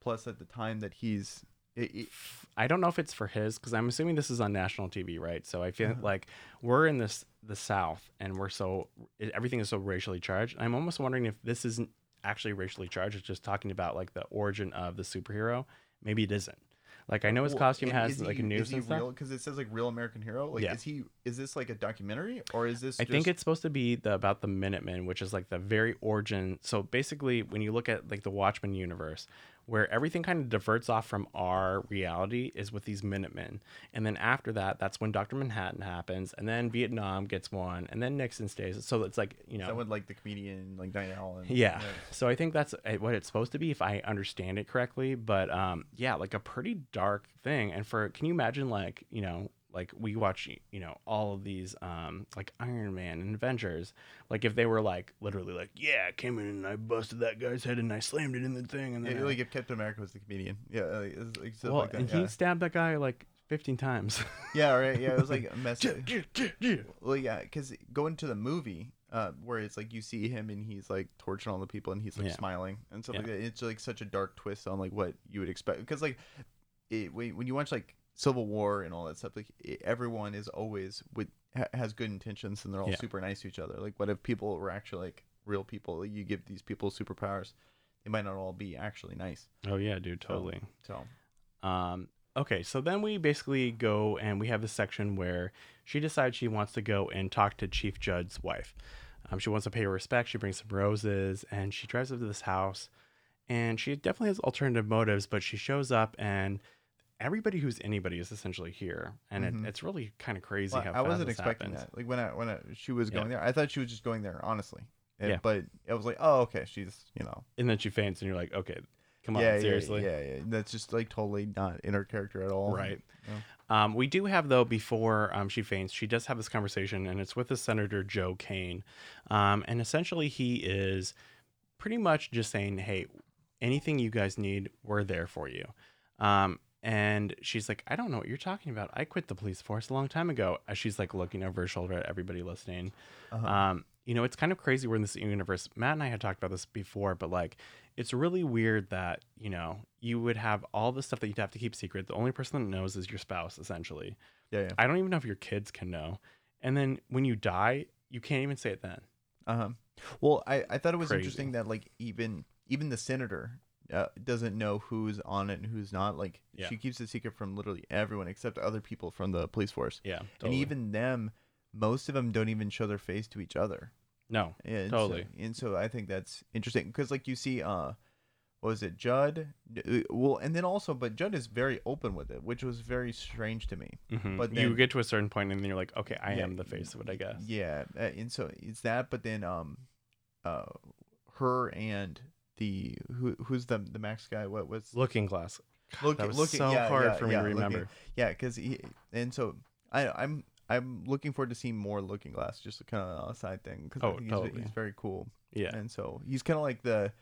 Plus, at the time that he's, it, it, I don't know if it's for his because I'm assuming this is on national TV, right? So I feel Uh-huh. like we're in this the South and we're so everything is so racially charged. I'm almost wondering if this isn't actually racially charged. It's just talking about like the origin of the superhero. Maybe it isn't. Like I know his well, costume has like he, a news is he and real? Because it says like real American hero. Like, Yeah. is he? Is this like a documentary or is this? I think it's supposed to be the about the Minutemen, which is like the very origin. So basically, when you look at like the Watchmen universe, where everything kind of diverts off from our reality is with these Minutemen, and then after that, that's when Doctor Manhattan happens, and then Vietnam gets won, and then Nixon stays. So it's like you know, would like the comedian like Nite Owl. And, yeah. So I think that's uh, what it's supposed to be, if I understand it correctly. But um, yeah, like a pretty dark thing. And for can you imagine, like you know, like we watch, you know, all of these, um, like Iron Man and Avengers. Like if they were like literally like, yeah, I came in and I busted that guy's head and I slammed it in the thing, and then Yeah, I- like if Captain America was the comedian. Yeah, like, it's, like, stuff well, like that. and yeah. he stabbed that guy like fifteen times. (laughs) yeah, right. Yeah, it was like a mess. Well, yeah, because going to the movie, uh, where it's like you see him and he's like torching all the people and he's like Yeah. smiling and stuff like that. It's like such a dark twist on like what you would expect. Because like, it, when you watch like Civil War and all that stuff, like everyone is always with ha- has good intentions and they're all Yeah. super nice to each other. Like, what if people were actually like real people? Like, you give these people superpowers, they might not all be actually nice. oh yeah, dude, totally. So Um, okay, so then we basically go and we have this section where she decides she wants to go and talk to Chief Judd's wife. Um, she wants to pay her respect. She brings some roses and she drives up to this house. And she definitely has alternative motives, but she shows up and everybody who's anybody is essentially here. And Mhm. it, it's really kind of crazy Well, how I wasn't expecting happens. that. Like when I when I, she was Yeah. going there, I thought she was just going there honestly. And- Yeah. But it was like, oh, okay, she's you know, And then she faints, and you're like, okay, come on, yeah, yeah, seriously. yeah, yeah, That's just like totally not in her character at all. Right. Yeah. Um, we do have though before um, she faints, she does have this conversation, and it's with the senator Joe Keene, um, and essentially he is pretty much just saying, "Hey, anything you guys need, we're there for you." Um, and she's like, "I don't know what you're talking about. I quit the police force a long time ago." As she's like looking over her shoulder at everybody listening. Uh-huh. Um, you know, it's kind of crazy. We're in this universe. Matt and I had talked about this before, but like, it's really weird that you know you would have all the stuff that you'd have to keep secret. The only person that knows is your spouse, essentially. yeah, yeah. I don't even know if your kids can know. And then when you die, you can't even say it then. Uh huh. Well, I I thought it was Crazy. interesting that like even even the senator uh, doesn't know who's on it and who's not. Like Yeah. she keeps it secret from literally everyone except other people from the police force, Yeah, and even them, most of them don't even show their face to each other. no, And Totally. So, and so I think that's interesting because like you see, uh, what was it Judd? Uh, Well, and then also, but Judd is very open with it, which was very strange to me. Mhm. But you get to a certain point and then you're like, okay, I Yeah, am the face of it, I guess. Yeah, uh, and so it's that, but then um, uh, her and the who who's the the Max guy? What was Looking glass. Look- that was looking- so yeah, hard yeah, for me yeah, to looking- remember. yeah, because he and so I I'm I'm looking forward to seeing more Looking Glass, just kind of a side thing because Oh, he's, totally. he's very cool. Yeah, and so he's kind of like the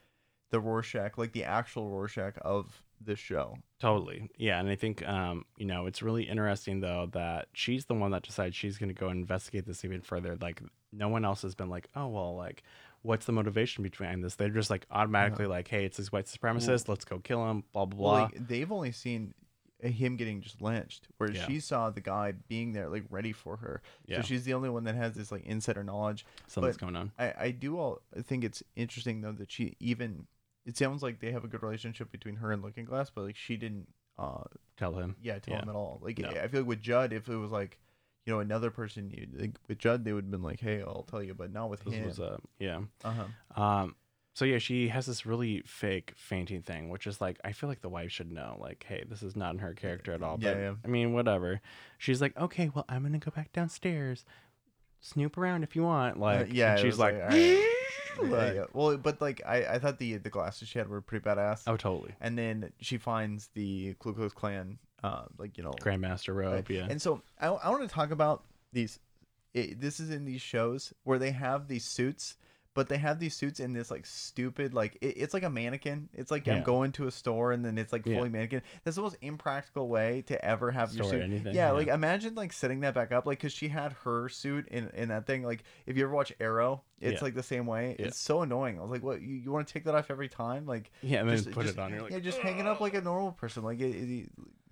the Rorschach, like the actual Rorschach of this show. totally. Yeah, and I think um, you know, it's really interesting though that she's the one that decides she's going to go investigate this even further. Like no one else has been like, oh well, like what's the motivation behind this? They're just like automatically like, hey, it's this white supremacist. Let's go kill him. Blah blah Well, blah. like, they've only seen him getting just lynched, whereas Yeah. she saw the guy being there, like ready for her. yeah, So she's the only one that has this like insider knowledge. something's but- going on. I, I do all I think it's interesting though that she even it sounds like they have a good relationship between her and Looking Glass, but like she didn't uh Tell him. yeah tell Yeah. him at all. Like No. I feel like with Judd, if it was like you know another person, you like with Judd they would have been like, hey, I'll tell you, but not with This him. was a yeah. uh huh. Um, so yeah, she has this really fake fainting thing, which is like I feel like the wife should know, like, hey, this is not in her character at all. Yeah, But yeah. I mean, whatever. She's like, okay, well, I'm gonna go back downstairs, snoop around if you want. Like, Uh, yeah, and she's was like, like. Yeah, yeah. Well, but like I, I thought the the glasses she had were pretty badass. oh, totally, And then she finds the Ku Klux Klan, uh, like you know, Grandmaster robe, Right. yeah, And so I, I want to talk about these. It, this is in these shows where they have these suits, but they have these suits in this like stupid like it, it's like a mannequin. It's like Yeah. I'm going to a store and then it's like Yeah. fully mannequin. That's the most impractical way to ever have your suit. anything, yeah, yeah. like imagine like setting that back up, like because she had her suit in in that thing. Like if you ever watch Arrow, it's Yeah. like the same way. Yeah. It's so annoying. I was like, what you, you want to take that off every time? Like yeah, and then just- put just- it on. You're like, yeah, just hanging up like a normal person. Like it, it-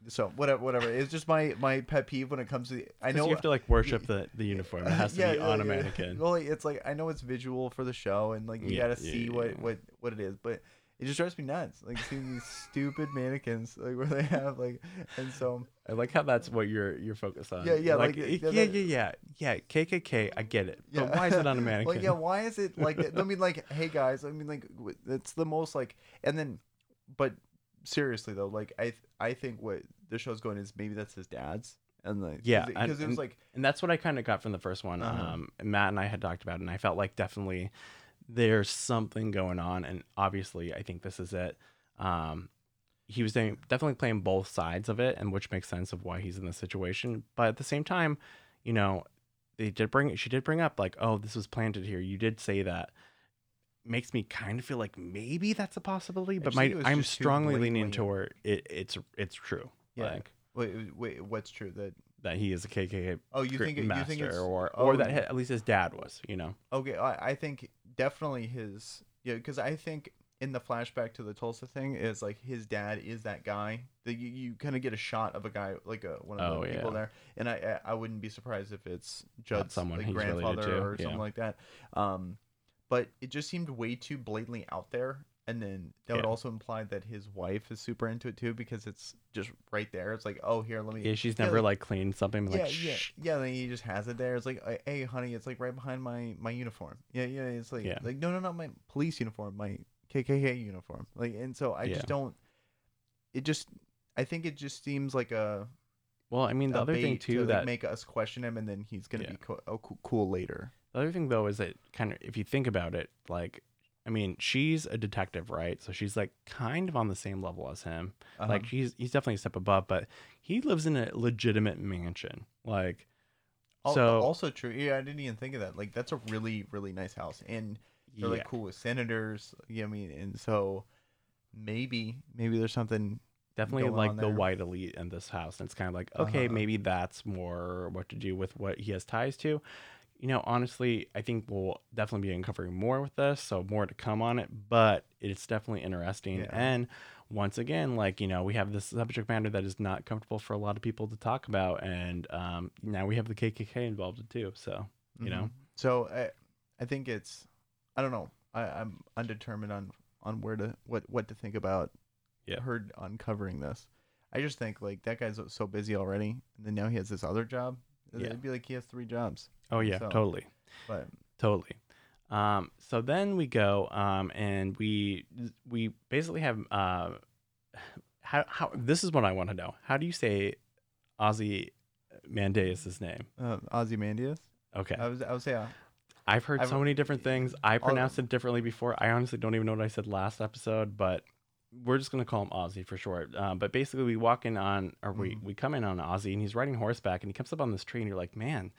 so whatever, whatever. It's just my my pet peeve when it comes to. The, I know you have to like worship the the uniform. (laughs) It has to Yeah, be yeah, on a mannequin. Well, it's like I know it's visual for the show, and like you Yeah, gotta see what what what it is, but it just drives me nuts. Like seeing these stupid mannequins, like where they have like, and so I like how that's what you're you're focused on. Yeah, yeah, like, like, eh, yeah, yeah, yeah, yeah, yeah, KKK. I get it, yeah. but why is it on a (laughs) mannequin? like, yeah, why is it like that? I mean, like, hey guys, I mean, like, it's the most like, and then, but seriously though, like, I I think what the show's going is maybe that's his dad's, and like, Yeah, because it was like. and that's what I kind of got from the first one. Uh-huh. Um, Matt and I had talked about, it, and I felt like definitely there's something going on, and obviously I think this is it. Um, he was doing, definitely playing both sides of it, and which makes sense of why he's in this situation. But at the same time, you know, they did bring she did bring up like, oh, this was planted here. You did say that. Makes me kind of feel like maybe that's a possibility, but my think it was I'm strongly leaning toward it. It's it's true. Yeah. Like Wait, wait, what's true? That that he is a KKK oh, you think it, you think it's or oh, or that at least his dad was, you know. okay? I, I think definitely his yeah, because I think in the flashback to the Tulsa thing is like his dad is that guy that you, you kind of get a shot of a guy like a one of Oh, the people yeah. there, and I I wouldn't be surprised if it's Judd's like, grandfather or yeah. something like that. Um, but it just seemed way too blatantly out there. And then that would Yeah. also imply that his wife is super into it too, because it's just right there. It's like, oh, here, let me. Yeah, she's Yeah, never like- like cleaned something. yeah, Like, yeah, Shh. yeah. Then he just has it there. It's like, hey, honey, it's like right behind my my uniform. Yeah, yeah. It's like, Yeah. like no, no, not my police uniform, my KKK uniform. Like, and so I Yeah. just don't. It just, I think it just seems like a, Well, I mean, the other thing too to like, that make us question him, and then he's gonna be co- oh, cool, cool later. The other thing though is that kind of if you think about it, like I mean, she's a detective, right? So she's like kind of on the same level as him. Uh-huh. Like he's he's definitely a step above, but he lives in a legitimate mansion. Like Al- so also true. Yeah, I didn't even think of that. Like that's a really really nice house, and they're yeah, like cool with senators. Yeah, I mean, and so maybe maybe there's something. definitely like the white elite in this house. And it's kind of like, okay, Uh-huh. maybe that's more what to do with what he has ties to. You know, honestly, I think we'll definitely be uncovering more with this, so more to come on it, but it's definitely interesting. Yeah. And once again, like, you know, we have this subject matter that is not comfortable for a lot of people to talk about. And um, now we have the KKK involved too. So, you know, Mhm. So I I think it's I don't know. I I'm undetermined on on where to what what to think about. Yeah. her uncovering this. I just think like that guy's so busy already, and then now he has this other job. Yeah. It'd be like he has three jobs. oh, yeah, So- totally. But Totally. Um, so then we go um, and we we basically have uh, how how this is what I want to know. How do you say Ozzy Mandeus' name? uh, Ozymandias. Okay, I was I would say uh, I've heard I've- so many different things. I pronounced it differently before. I honestly don't even know what I said last episode, but we're just gonna call him Ozzy for short. Uh, but basically, we walk in on or we Mhm. we come in on Ozzy, and he's riding horseback, and he comes up on this tree, and you're like, man.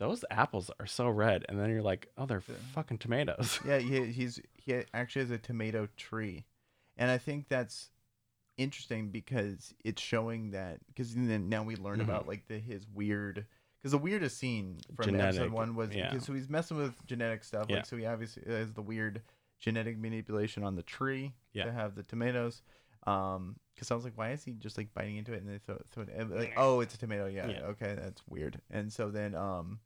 Those apples are so red, and then you're like, "Oh, they're Yeah. fucking tomatoes." yeah (laughs) he he's he actually has a tomato tree, and I think that's interesting because it's showing that because then now we learn Mhm. about like the his weird because the weirdest scene from Genetic, episode one was yeah. because so he's messing with genetic stuff Yeah. like so he obviously has the weird genetic manipulation on the tree Yeah. to have the tomatoes. Um, because I was like, why is he just like biting into it and then throw, it? Like, oh, it's a tomato. Yeah, Yeah. Okay, that's weird. And so then, um,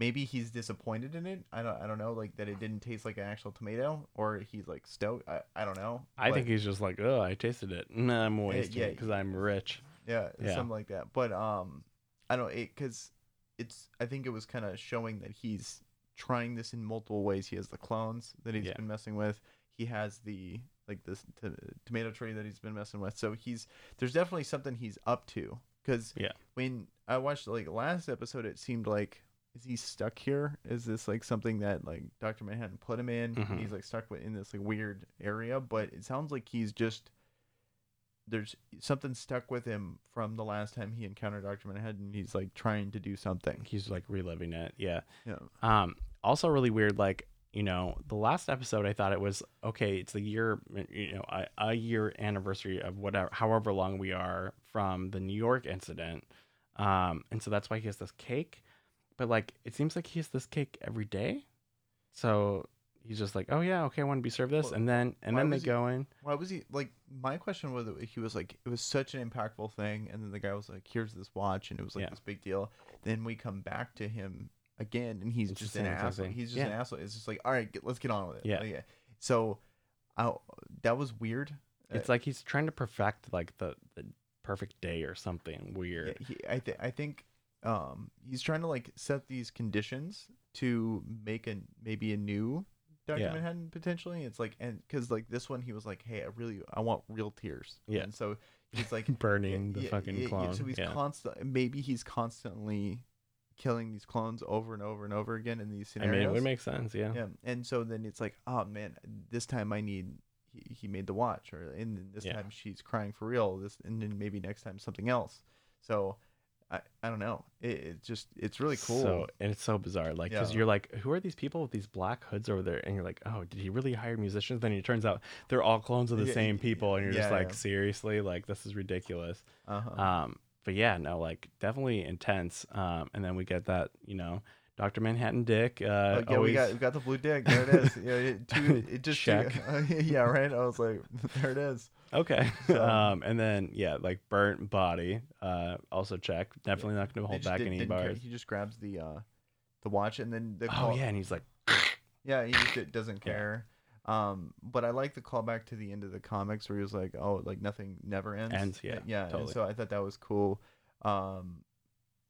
maybe he's disappointed in it. I don't. I don't know. Like that it didn't taste like an actual tomato, or he's like stoked. I, I don't know. I But- think he's just like, oh, I tasted it. Nah, I'm wasting yeah, it because I'm rich. yeah, Yeah. something like that. But um, I don't it because it's. I think it was kind of showing that he's trying this in multiple ways. He has the clones that he's Yeah. been messing with. He has the like this t- tomato tree that he's been messing with. So he's there's definitely something he's up to. Because Yeah. when I watched like last episode, it seemed like is he stuck here? Is this like something that like Doctor Manhattan put him in? Mhm. He's like stuck with- in this like weird area, but it sounds like he's just there's something stuck with him from the last time he encountered Doctor Manhattan. and He's like trying to do something. He's like reliving it. Yeah. Yeah. Um. Also, really weird. Like you know, the last episode, I thought it was okay. It's the year, you know, a, a year anniversary of whatever, however long we are from the New York incident. Um. And so that's why he has this cake. But like, it seems like he has this cake every day. So he's just like, oh yeah, okay, I want to be served this, Well, and then and then they he- go in. Why was he like? My question was, he was like, it was such an impactful thing, and then the guy was like, "Here's this watch," and it was like Yeah. this big deal. Then we come back to him again, and he's It's just an asshole. thing. He's just an Yeah. asshole. It's just like, all right, get, let's get on with it. Yeah. Like, yeah. So, I, that was weird. It's like he's trying to perfect like the, the perfect day or something weird. Yeah, he, I th- I think um he's trying to like set these conditions to make a maybe a new Doctor Yeah. Manhattan potentially. It's like and because like this one he was like, hey, I really I want real tears. Yeah. And so he's like (laughs) Burning the yeah, fucking yeah, yeah, clone. So he's yeah. constant. Maybe he's constantly killing these clones over and over and over again in these I scenarios. mean, it would make sense. Yeah. yeah, and so then it's like, oh man, this time I need. He, he made the watch, or and then this Yeah. time she's crying for real. This and then maybe next time something else. So, I I don't know. It, it's just it's really cool. So and it's so bizarre, like because Yeah. you're like, who are these people with these black hoods over there? And you're like, oh, did he really hire musicians? Then it turns out they're all clones of the Yeah, same people, and you're just like, yeah. seriously, like this is ridiculous. uh-huh. Um, but yeah, no, like definitely intense. Um, and then we get that, you know, Doctor Manhattan Dick. Uh, Oh, yeah, always, we got we got the blue dick. There it is. Yeah, it, (laughs) it just Check. (laughs) yeah, right. I was like, (laughs) there it is. okay. So- um, and then yeah, like burnt body. Uh, also check. Definitely not going to hold back did- any didn't care. bars. He just grabs the uh the watch and then the Oh yeah, and he's like, Yeah, he just doesn't Yeah. care. Um, but I like the callback to the end of the comics where he was like, "Oh, like nothing never ends." Ends, yeah, yeah. and totally. so I thought that was cool. Um,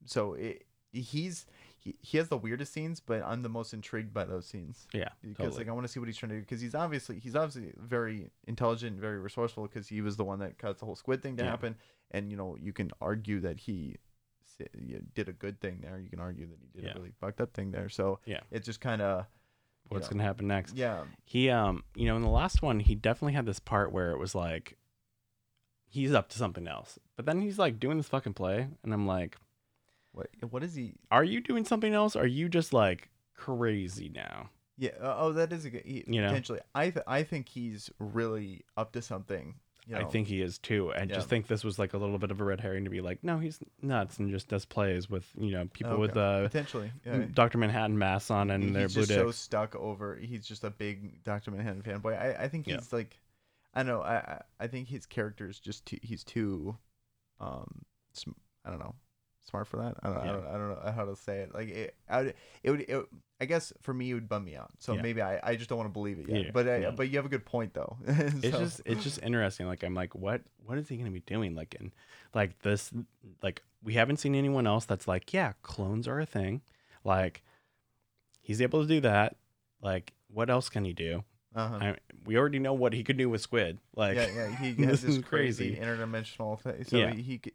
so it, he's he, he has the weirdest scenes, but I'm the most intrigued by those scenes yeah, because totally. like I want to see what he's trying to do because he's obviously he's obviously very intelligent, very resourceful because he was the one that caused the whole squid thing to Yeah. happen, and you know you can argue that he did a good thing there. You can argue that he did Yeah. a really fucked up thing there. So Yeah. it's just kind of What's know. gonna happen next? yeah, He um you know in the last one he definitely had this part where it was like he's up to something else. But then he's like doing this fucking play and I'm like, what what is he? are you doing something else? Are you just like crazy now? Yeah. uh, Oh, that is a good. He, You know? potentially. I th- I think he's really up to something. You know? I think he is too. I Yeah. just think this was like a little bit of a red herring to be like, no, he's nuts and just does plays with, you know, people with Okay. uh potentially. Yeah. Dr. Manhattan masks on and He- their he's blue just so stuck over. He's just a big Doctor Manhattan fanboy. I, I think Yeah. he's like, I don't know. I I- I think his character is just too. He's too, um, I don't know, smart for that. I don't. I, don't I don't know how to say it. Like it. I would, it would. It, I guess for me, it would bum me out. So Yeah. maybe I, I just don't want to believe it yet. Yeah, But I, yeah. but you have a good point though. (laughs) it's just it's just interesting. Like I'm like, what what is he gonna be doing? Like in like this like we haven't seen anyone else that's like, yeah, clones are a thing. Like he's able to do that. Like what else can he do? uh-huh. I, we already know what he could do with squid. Like yeah, yeah. He (laughs) has this is crazy, interdimensional thing. So Yeah. he, he c-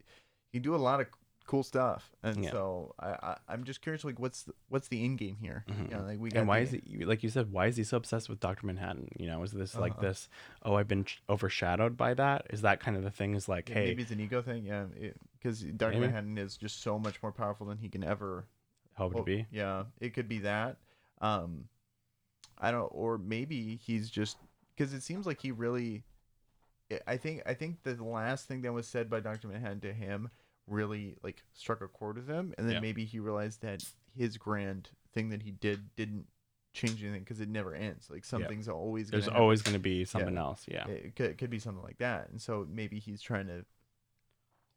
he can do a lot of cool stuff, and Yeah. so I, I I'm just curious, like what's the, what's the end game here? Mhm. You know, like we got and why the- is he like you said? Why is he so obsessed with Doctor Manhattan? You know, is this like Uh-huh. this? Oh, I've been overshadowed by that. Is that kind of the thing? Is like, Yeah, hey, maybe it's an ego thing, yeah, because Doctor Manhattan is just so much more powerful than he can ever hope well, to be. Yeah, it could be that. Um, I don't, or maybe he's just because it seems like he really. I- I think I think the last thing that was said by Doctor Manhattan to him really like struck a chord with him, and then Yeah. maybe he realized that his grand thing that he did didn't change anything because it never ends. Like something's always There's happen. always going to be something else. Yeah. It could, it could be something like that, and so maybe he's trying to,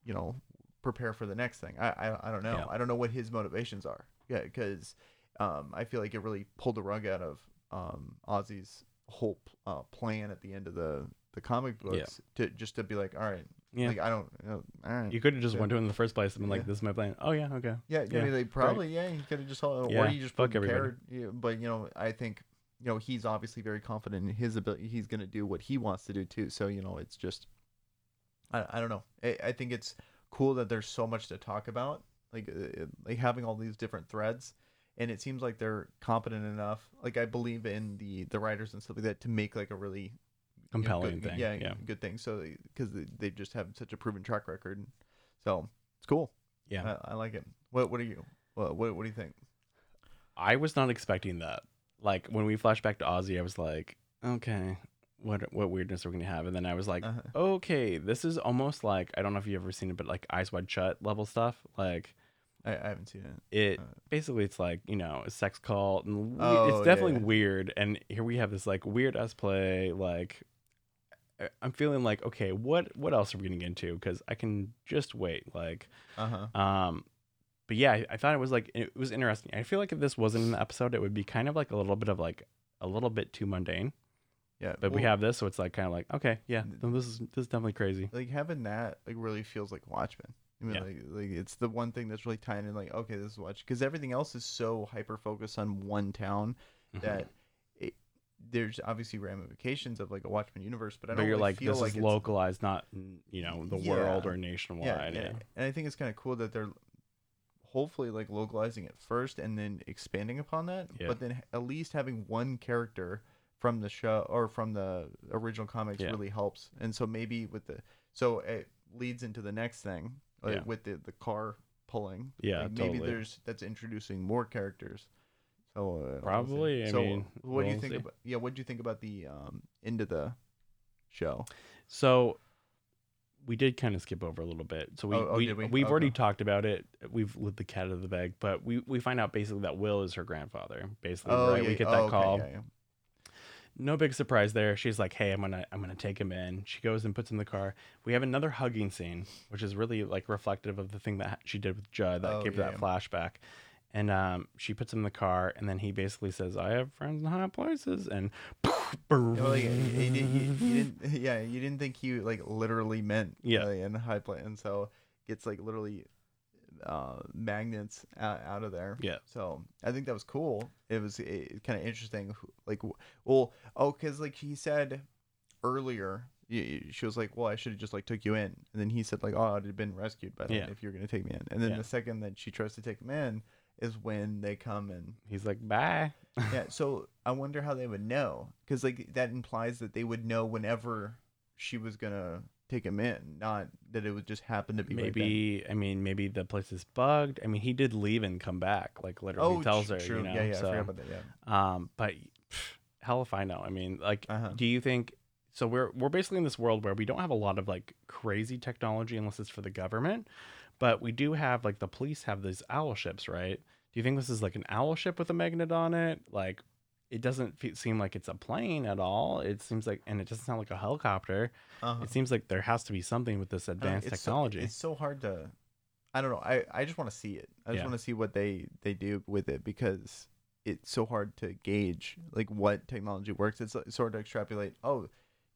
you know, prepare for the next thing. I I, I don't know. Yeah. I don't know what his motivations are. Yeah, because um, I feel like it really pulled the rug out of um, Ozzy's whole uh, plan at the end of the the comic Yeah. books to just to be like, all right, Yeah. like I don't, you know, all right, you could have just Yeah. went to him in the first place and been like. "This is my plan." Oh yeah, okay. yeah, yeah, yeah, like, probably, yeah, he could have just, or Yeah, he just fuck everybody. Yeah, but you know, I think, you know, he's obviously very confident in his ability. He's gonna do what he wants to do too. So you know, it's just, I, I don't know. I, I think it's cool that there's so much to talk about, like uh, like having all these different threads, and it seems like they're competent enough. Like I believe in the the writers and stuff like that to make like a really you know, Compelling good, thing. yeah, Yeah. good thing. So because they, they just have such a proven track record, so it's cool. Yeah. I, I like it. What What do you What What, what do you think? I was not expecting that. Like when we flash back to Ozzy, I was like, okay, what what weirdness are we gonna have? And then I was like, Uh-huh. okay, this is almost like I don't know if you've ever seen it, but like Eyes Wide Shut level stuff. Like I, I haven't seen it. it Uh. basically it's like you know a sex cult and we- Oh, it's definitely yeah. weird. And here we have this like weird ass play. Like I'm feeling like okay, what what else are we gonna get into? Because I can just wait. Like Uh huh. um, but yeah, I, I thought it was like it was interesting. I feel like if this wasn't an episode, it would be kind of like a little bit of like a little bit too mundane. Yeah, But we have this, so it's like kind of like okay, yeah, no, this is this is definitely crazy. like having that like really feels like Watchmen. I mean, Yeah. like, like it's the one thing that's really tying in. Like, okay, this is Watch because everything else is so hyper focused on one town Mhm. that there's obviously ramifications of like a Watchmen universe. But I don't you're really like feel this like is it's, localized, not you know the Yeah. world or nationwide. Yeah, Yeah, yeah, and I think it's kind of cool that they're hopefully like localizing it first and then expanding upon that. Yeah. But then at least having one character from the show or from the original comics really helps. And so maybe with the so it leads into the next thing like with the the car pulling. Yeah, Like, maybe totally. there's that's introducing more characters. So uh. Probably, I so mean, what do you we'll think see. about yeah? What do you think about the um end of the show? So we did kind of skip over a little bit. So we, Oh, oh, we, we? we've already Okay. talked about it. We've let the cat out of the bag, but we, we find out basically that Will is her grandfather. Basically, right? we get oh, that okay, call. yeah, yeah. no big surprise there. She's like, "Hey, I'm gonna I'm gonna take him in." She goes and puts him in the car. We have another hugging scene, which is really like reflective of the thing that she did with Judd that Oh, gave her that flashback. And um, she puts him in the car, and then he basically says, "I have friends in high places," and (laughs) Yeah, well, like, you, you, you, you didn't, yeah, you didn't think he like literally meant Yeah. uh, in high play, and so gets like literally uh, magnets out, out of there. Yeah. So I think that was cool. It was kind of interesting. Like, well, oh, because like he said earlier she was like, "Well, I should have just like took you in," and then he said like, "Oh, I'd have been rescued by then Yeah. if you're gonna take me in." And then Yeah. the second that she tries to take him in is when they come and He's like, bye. yeah. (laughs) So I wonder how they would know because like that implies that they would know whenever she was gonna take him in, not that it would just happen to be right maybe I mean maybe the place is bugged. I mean he did leave and come back, like literally Oh, tells her, true. you know. yeah, yeah. so, I forgot about that. Yeah. um, but pff, hell if I know. I mean, like, Uh-huh. do you think? So we're we're basically in this world where we don't have a lot of like crazy technology unless it's for the government, but we do have like the police have these owl ships, right? Do you think this is like an owl ship with a magnet on it? Like, it doesn't fe- seem like it's a plane at all. It seems like, and it doesn't sound like a helicopter. Uh-huh. It seems like there has to be something with this advanced it's so- technology. it's so hard to. I don't know. I, I just want to see it. I just Yeah. want to see what they they do with it because it's so hard to gauge like what technology works. It's like, sort of extrapolate. Oh,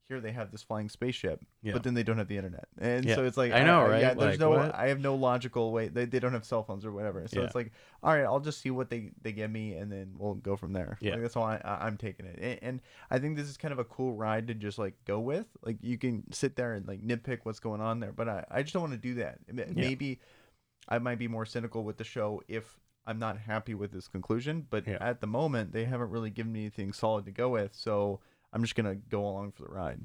here they have this flying spaceship, Yeah. but then they don't have the internet, and Yeah. so it's like I know, right? Yeah, there's Like, no. what? I have no logical way. They, they don't have cell phones or whatever. So Yeah. it's like, all right, I'll just see what they they give me, and then we'll go from there. Yeah. Like, that's all I, I'm taking it, and, and I think this is kind of a cool ride to just like go with. Like you can sit there and like nitpick what's going on there, but I I just don't want to do that. Maybe I might be more cynical with the show if I'm not happy with this conclusion, but at the moment they haven't really given me anything solid to go with, so I'm just gonna go along for the ride.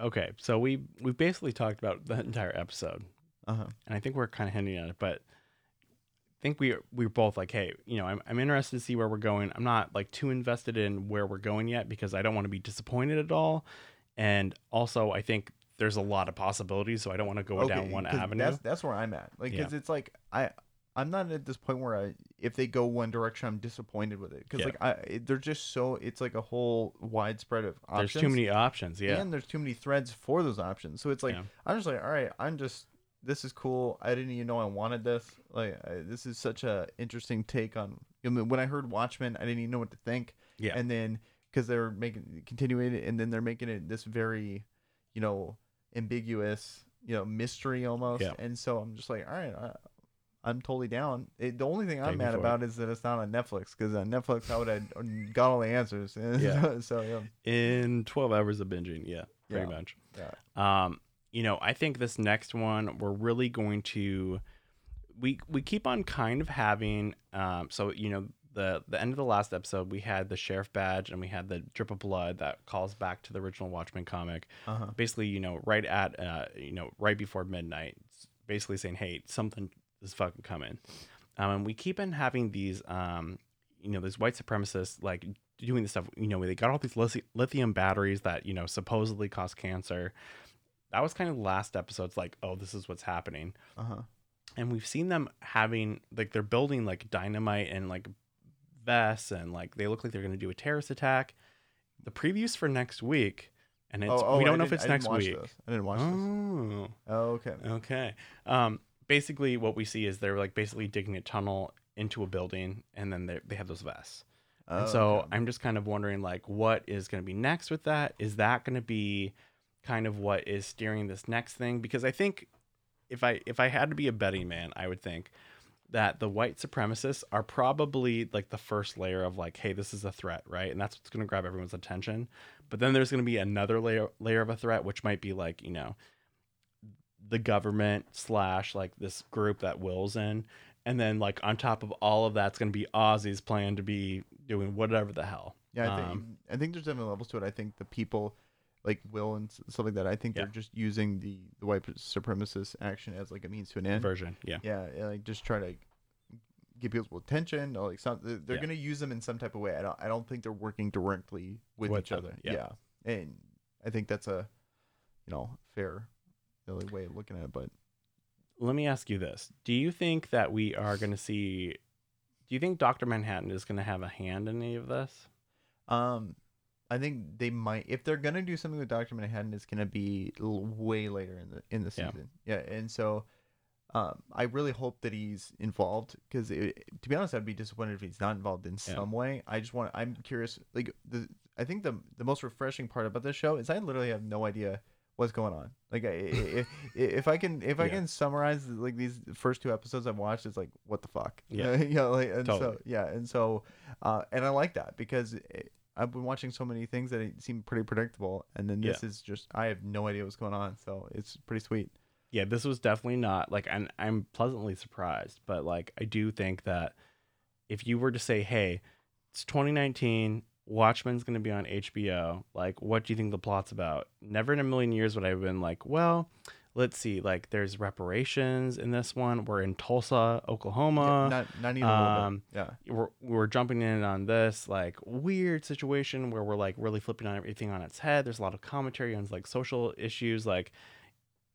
okay, so we we've basically talked about the entire episode. Uh huh. and I think we're kind of hinting at it, but I think we we're both like, hey, you know, I'm I'm interested to see where we're going. I'm not like too invested in where we're going yet because I don't want to be disappointed at all, and also I think there's a lot of possibilities, so I don't want to go down one avenue. That's that's where I'm at. Like, Yeah. cause it's like I I'm not at this point where I if they go one direction I'm disappointed with it because Yeah. like I they're just so it's like a whole widespread of options. There's too many options. Yeah, and there's too many threads for those options. So it's like Yeah. I'm just like, all right, I'm just this is cool. I didn't even know I wanted this. Like I, this is such a interesting take on. I mean, when I heard Watchmen, I didn't even know what to think. yeah, And then because they're making continuing it, and then they're making it this very, you know, ambiguous, you know, mystery almost. Yeah. And so I'm just like, all right. I, I'm totally down. It, the only thing I'm mad about is that it's not on Netflix because on Netflix I would have got all the answers. (laughs) Yeah. so, yeah, in 12 hours of binging. Yeah, pretty Yeah. much. yeah. Um, you know, I think this next one we're really going to we we keep on kind of having um so you know the the end of the last episode we had the sheriff badge and we had the drip of blood that calls back to the original Watchmen comic. Uh huh. Basically, you know, right at uh you know, right before midnight, basically saying, "Hey, something is fucking coming." Um, and we keep on having these um you know, these white supremacists like doing this stuff, you know, where they got all these lithium batteries that, you know, supposedly cause cancer. That was kind of the last episode's like, oh, this is what's happening. Uh huh. And we've seen them having like they're building like dynamite and like vests and like they look like they're gonna do a terrorist attack. The previews for next week, and it's we don't know if it's next week. I didn't watch this. Oh, Oh, okay. okay. Um, basically, what we see is they're like basically digging a tunnel into a building, and then they they have those vests. Oh, And so okay. I'm just kind of wondering, like, what is going to be next with that? Is that going to be kind of what is steering this next thing? Because I think if I if I had to be a betting man, I would think that the white supremacists are probably like the first layer of like, hey, this is a threat, right? And that's what's going to grab everyone's attention. But then there's going to be another layer layer of a threat, which might be like, you know, the government slash like this group that Will's in. And then like on top of all of that's going to be Ozzy's plan to be doing whatever the hell. Yeah, I think Um, I think there's different levels to it. I think the people like Will and stuff like that. I think Yeah. they're just using the the white supremacist action as like a means to an end. version. Yeah. Yeah, like just try to get people's attention or like some. They're Yeah. gonna use them in some type of way. I don't. I don't think they're working directly with, With each them, other. yeah. Yeah. and I think that's a you know fair really way of looking at it. But Let me ask you this: Do you think that we are going to see? Do you think Doctor Manhattan is going to have a hand in any of this? um, I think they might if they're gonna do something with Doctor Manhattan, it's gonna be l- way later in the in the Yeah. season. Yeah, and so. Um, I really hope that he's involved because, to be honest, I'd be disappointed if he's not involved in Yeah. some way. I just want. I'm curious. Like the, I think the the most refreshing part about this show is I literally have no idea what's going on. Like, if if I can if I Yeah. can summarize like these first two episodes I've watched, it's like what the fuck. (laughs) Yeah. yeah. Like, and so yeah, and so, uh, and I like that because. It, I've been watching so many things that it seem pretty predictable, and then this is just I have no idea what's going on, so it's pretty sweet. yeah, this was definitely not like, and I'm pleasantly surprised, but like, I do think that if you were to say, hey, it's 2019, Watchmen's going to be on HBO, like, what do you think the plot's about? Never in a million years would I have been like, well, let's see, like, there's reparations in this one. We're in Tulsa, Oklahoma. Yeah, not not even um. Yeah. we're, we're jumping in on this like weird situation where we're like really flipping on everything on its head. There's a lot of commentary on like social issues, like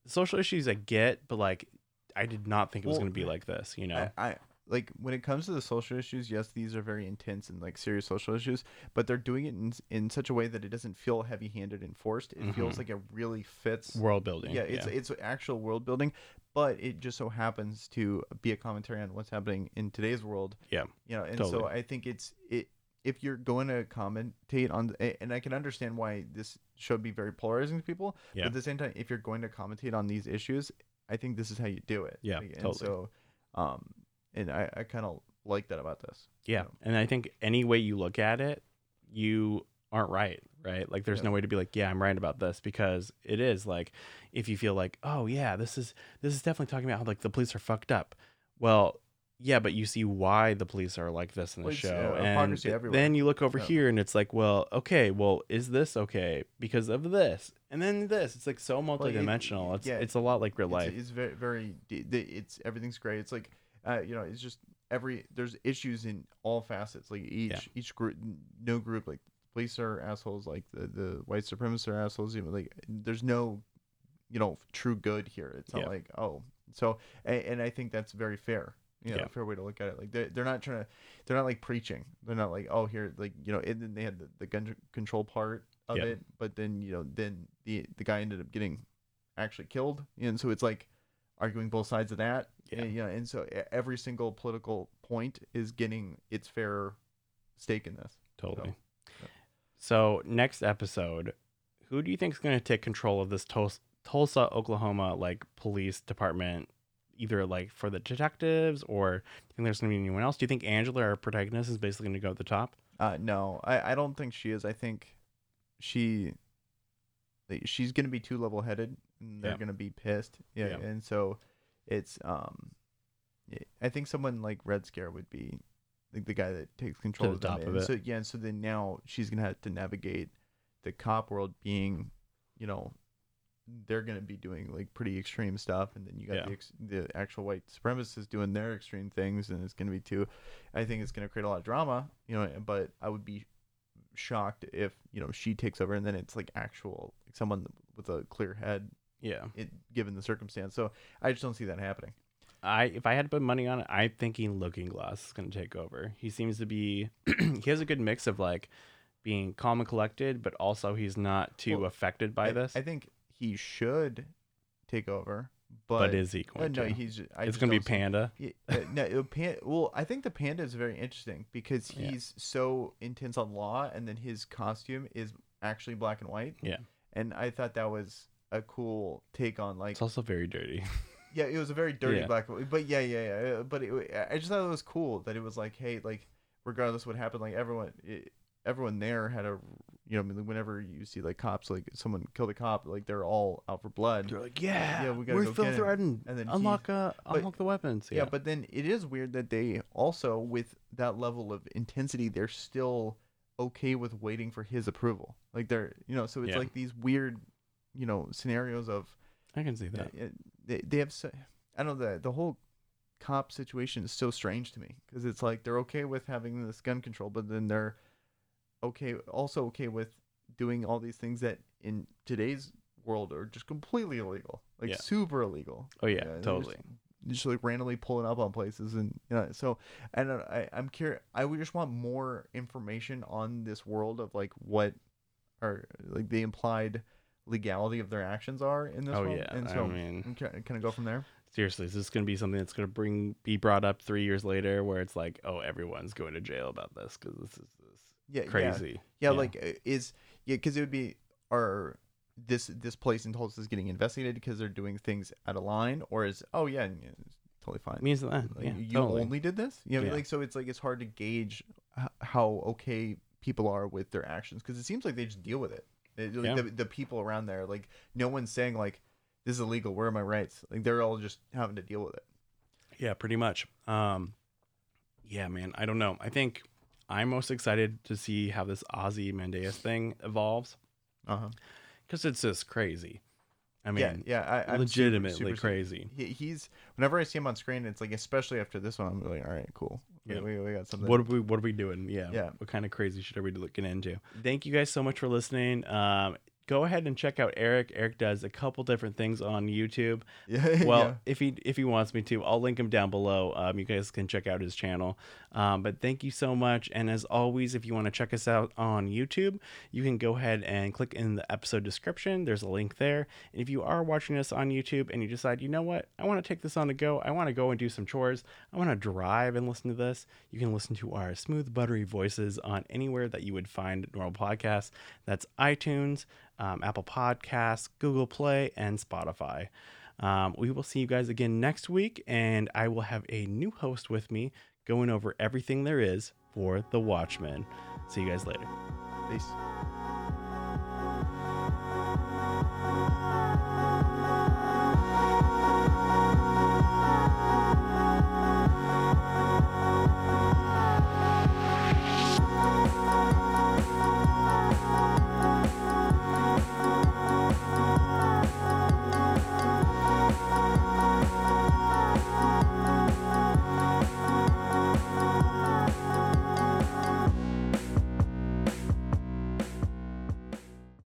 social issues I get, but like I did not think it was Well, going to be like this. You know? I, I like when it comes to the social issues. Yes, these are very intense and like serious social issues, but they're doing it in in such a way that it doesn't feel heavy-handed and forced. It feels Mhm. like it really fits. World building. Yeah, it's it's actual world building, but it just so happens to be a commentary on what's happening in today's world. Yeah, you know, and so. I think it's it if you're going to commentate on, and I can understand why this should be very polarizing to people. Yeah. But at the same time, if you're going to commentate on these issues, I think this is how you do it. Yeah, Like, and totally. so, um, and I I kind of like that about this. yeah. So, And I think any way you look at it, you aren't right, right? Like there's Yeah. no way to be like, yeah, I'm right about this because it is like if you feel like, oh yeah, this is this is definitely talking about how like the police are fucked up. Well, yeah, but you see why the police are like this in the it's, show, uh, and everywhere. then you look over Yeah. here and it's like, well, okay, well, is this okay because of this, and then this? It's like so it- multidimensional. it's yeah, it's a lot like real it's, life. it's very very it's everything's great. It's like uh, you know, it's just every there's issues in all facets. Like each Yeah. each group, no group like police are assholes. Like the the white supremacists are assholes. Even like there's no you know true good here. It's not Yeah. like oh so and, and I think that's very fair. You know, Yeah. fair way to look at it. Like they're, they're not trying to, they're not like preaching. They're not like, oh, here, like you know, and then they had the, the gun control part of Yeah. it, but then you know, then the the guy ended up getting actually killed, and so it's like arguing both sides of that. Yeah. And, and so every single political point is getting its fair stake in this. Totally. yeah. So next episode, who do you think is going to take control of this Tus- Tulsa, Oklahoma, like police department? Either like for the detectives, or do you think there's going to be anyone else? Do you think Angela, our protagonist, is basically going to go at the top? Uh, no, I, I don't think she is. I think she she's gonna be too level headed, and they're Yeah. gonna be pissed. Yeah, Yeah. and so it's um, I think someone like Red Scare would be like the guy that takes control the of them. top of it. So yeah, and so then now she's gonna have to navigate the cop world being, you know, they're gonna be doing like pretty extreme stuff, and then you got Yeah. the ex- the actual white supremacists doing their extreme things, and it's gonna be too. I think it's gonna create a lot of drama, you know. But I would be shocked if you know she takes over, and then it's like actual like someone with a clear head, Yeah, it given the circumstance. So I just don't see that happening. I if I had to put money on it, I'm thinking Looking Glass is going to take over. He seems to be (clears throat) he has a good mix of like being calm and collected, but also he's not too Well, affected by I, this. I think he should take over, but, but, is he uh, no, to? he's. I it's going to be Panda. Yeah, uh, (laughs) no, pan, well, I think the panda is very interesting because Yeah. he's so intense on law, and then his costume is actually black and white. Yeah. and I thought that was a cool take on like It's also very dirty. (laughs) yeah, it was a very dirty Yeah. black, but yeah, yeah, yeah. uh, But it, I just thought it was cool that it was like, hey, like regardless what happened, like everyone, it, everyone there had a, you know, I mean, whenever you see like cops, like someone killed a cop, like they're all out for blood. They're like, yeah, Yeah, we gotta we're go get him." And then he- unlock uh, but- unlock the weapons. Yeah. but then it is weird that they also, with that level of intensity, they're still okay with waiting for his approval. Like they're, you know, so it's Yeah. like these weird, you know, scenarios of I can see that. uh, they they have. So, I don't know the the whole cop situation is so strange to me because it's like they're okay with having this gun control, but then they're okay, also okay with doing all these things that in today's world are just completely illegal, like Yeah. super illegal Oh yeah, just- totally. just like randomly pulling up on places and you know so I don't I I'm curious I would just want more information on this world of like what are like the implied legality of their actions are in this Oh world yeah, and so I mean, can kind of go from there seriously, is this going to be something that's going to bring be brought up three years later, where it's like, oh, everyone's going to jail about this because this is this yeah yeah. crazy. yeah, like uh, is yeah because it would be are this this place in Tulsa is getting investigated because they're doing things out of line or is oh yeah, yeah it's totally fine means that. Like, yeah, you totally. only did this you know Yeah. like so it's like it's hard to gauge how okay people are with their actions because it seems like they just deal with it. It- like, Yeah. the, the people around there, like no one's saying like this is illegal. Where are my rights? Like they're all just having to deal with it. Yeah, pretty much. Um, yeah, man. I don't know. I think I'm most excited to see how this Ozymandias thing evolves Uh huh. because it's just crazy. I mean, yeah, yeah. I, I'm legitimately super- super- crazy. He, he's whenever I see him on screen, it's like especially after this one, I'm like, all right, cool. We- Yeah. We, we got something. What are we What are we doing? Yeah. Yeah. What kind of crazy shit are we looking into? Thank you guys so much for listening. Um, go ahead and check out Eric. Eric does a couple different things on YouTube. (laughs) yeah. Well, yeah. if he if he wants me to, I'll link him down below. Um, you guys can check out his channel. Um, but thank you so much. And as always, if you want to check us out on YouTube, you can go ahead and click in the episode description. There's a link there. And if you are watching us on YouTube and you decide, you know what, I want to take this on the go. I want to go and do some chores. I want to drive and listen to this. You can listen to our smooth, buttery voices on anywhere that you would find normal podcasts. That's iTunes, um, Apple Podcasts, Google Play, and Spotify. Um, we will see you guys again next week, and I will have a new host with me going over everything there is for The Watchmen. See you guys later. Peace.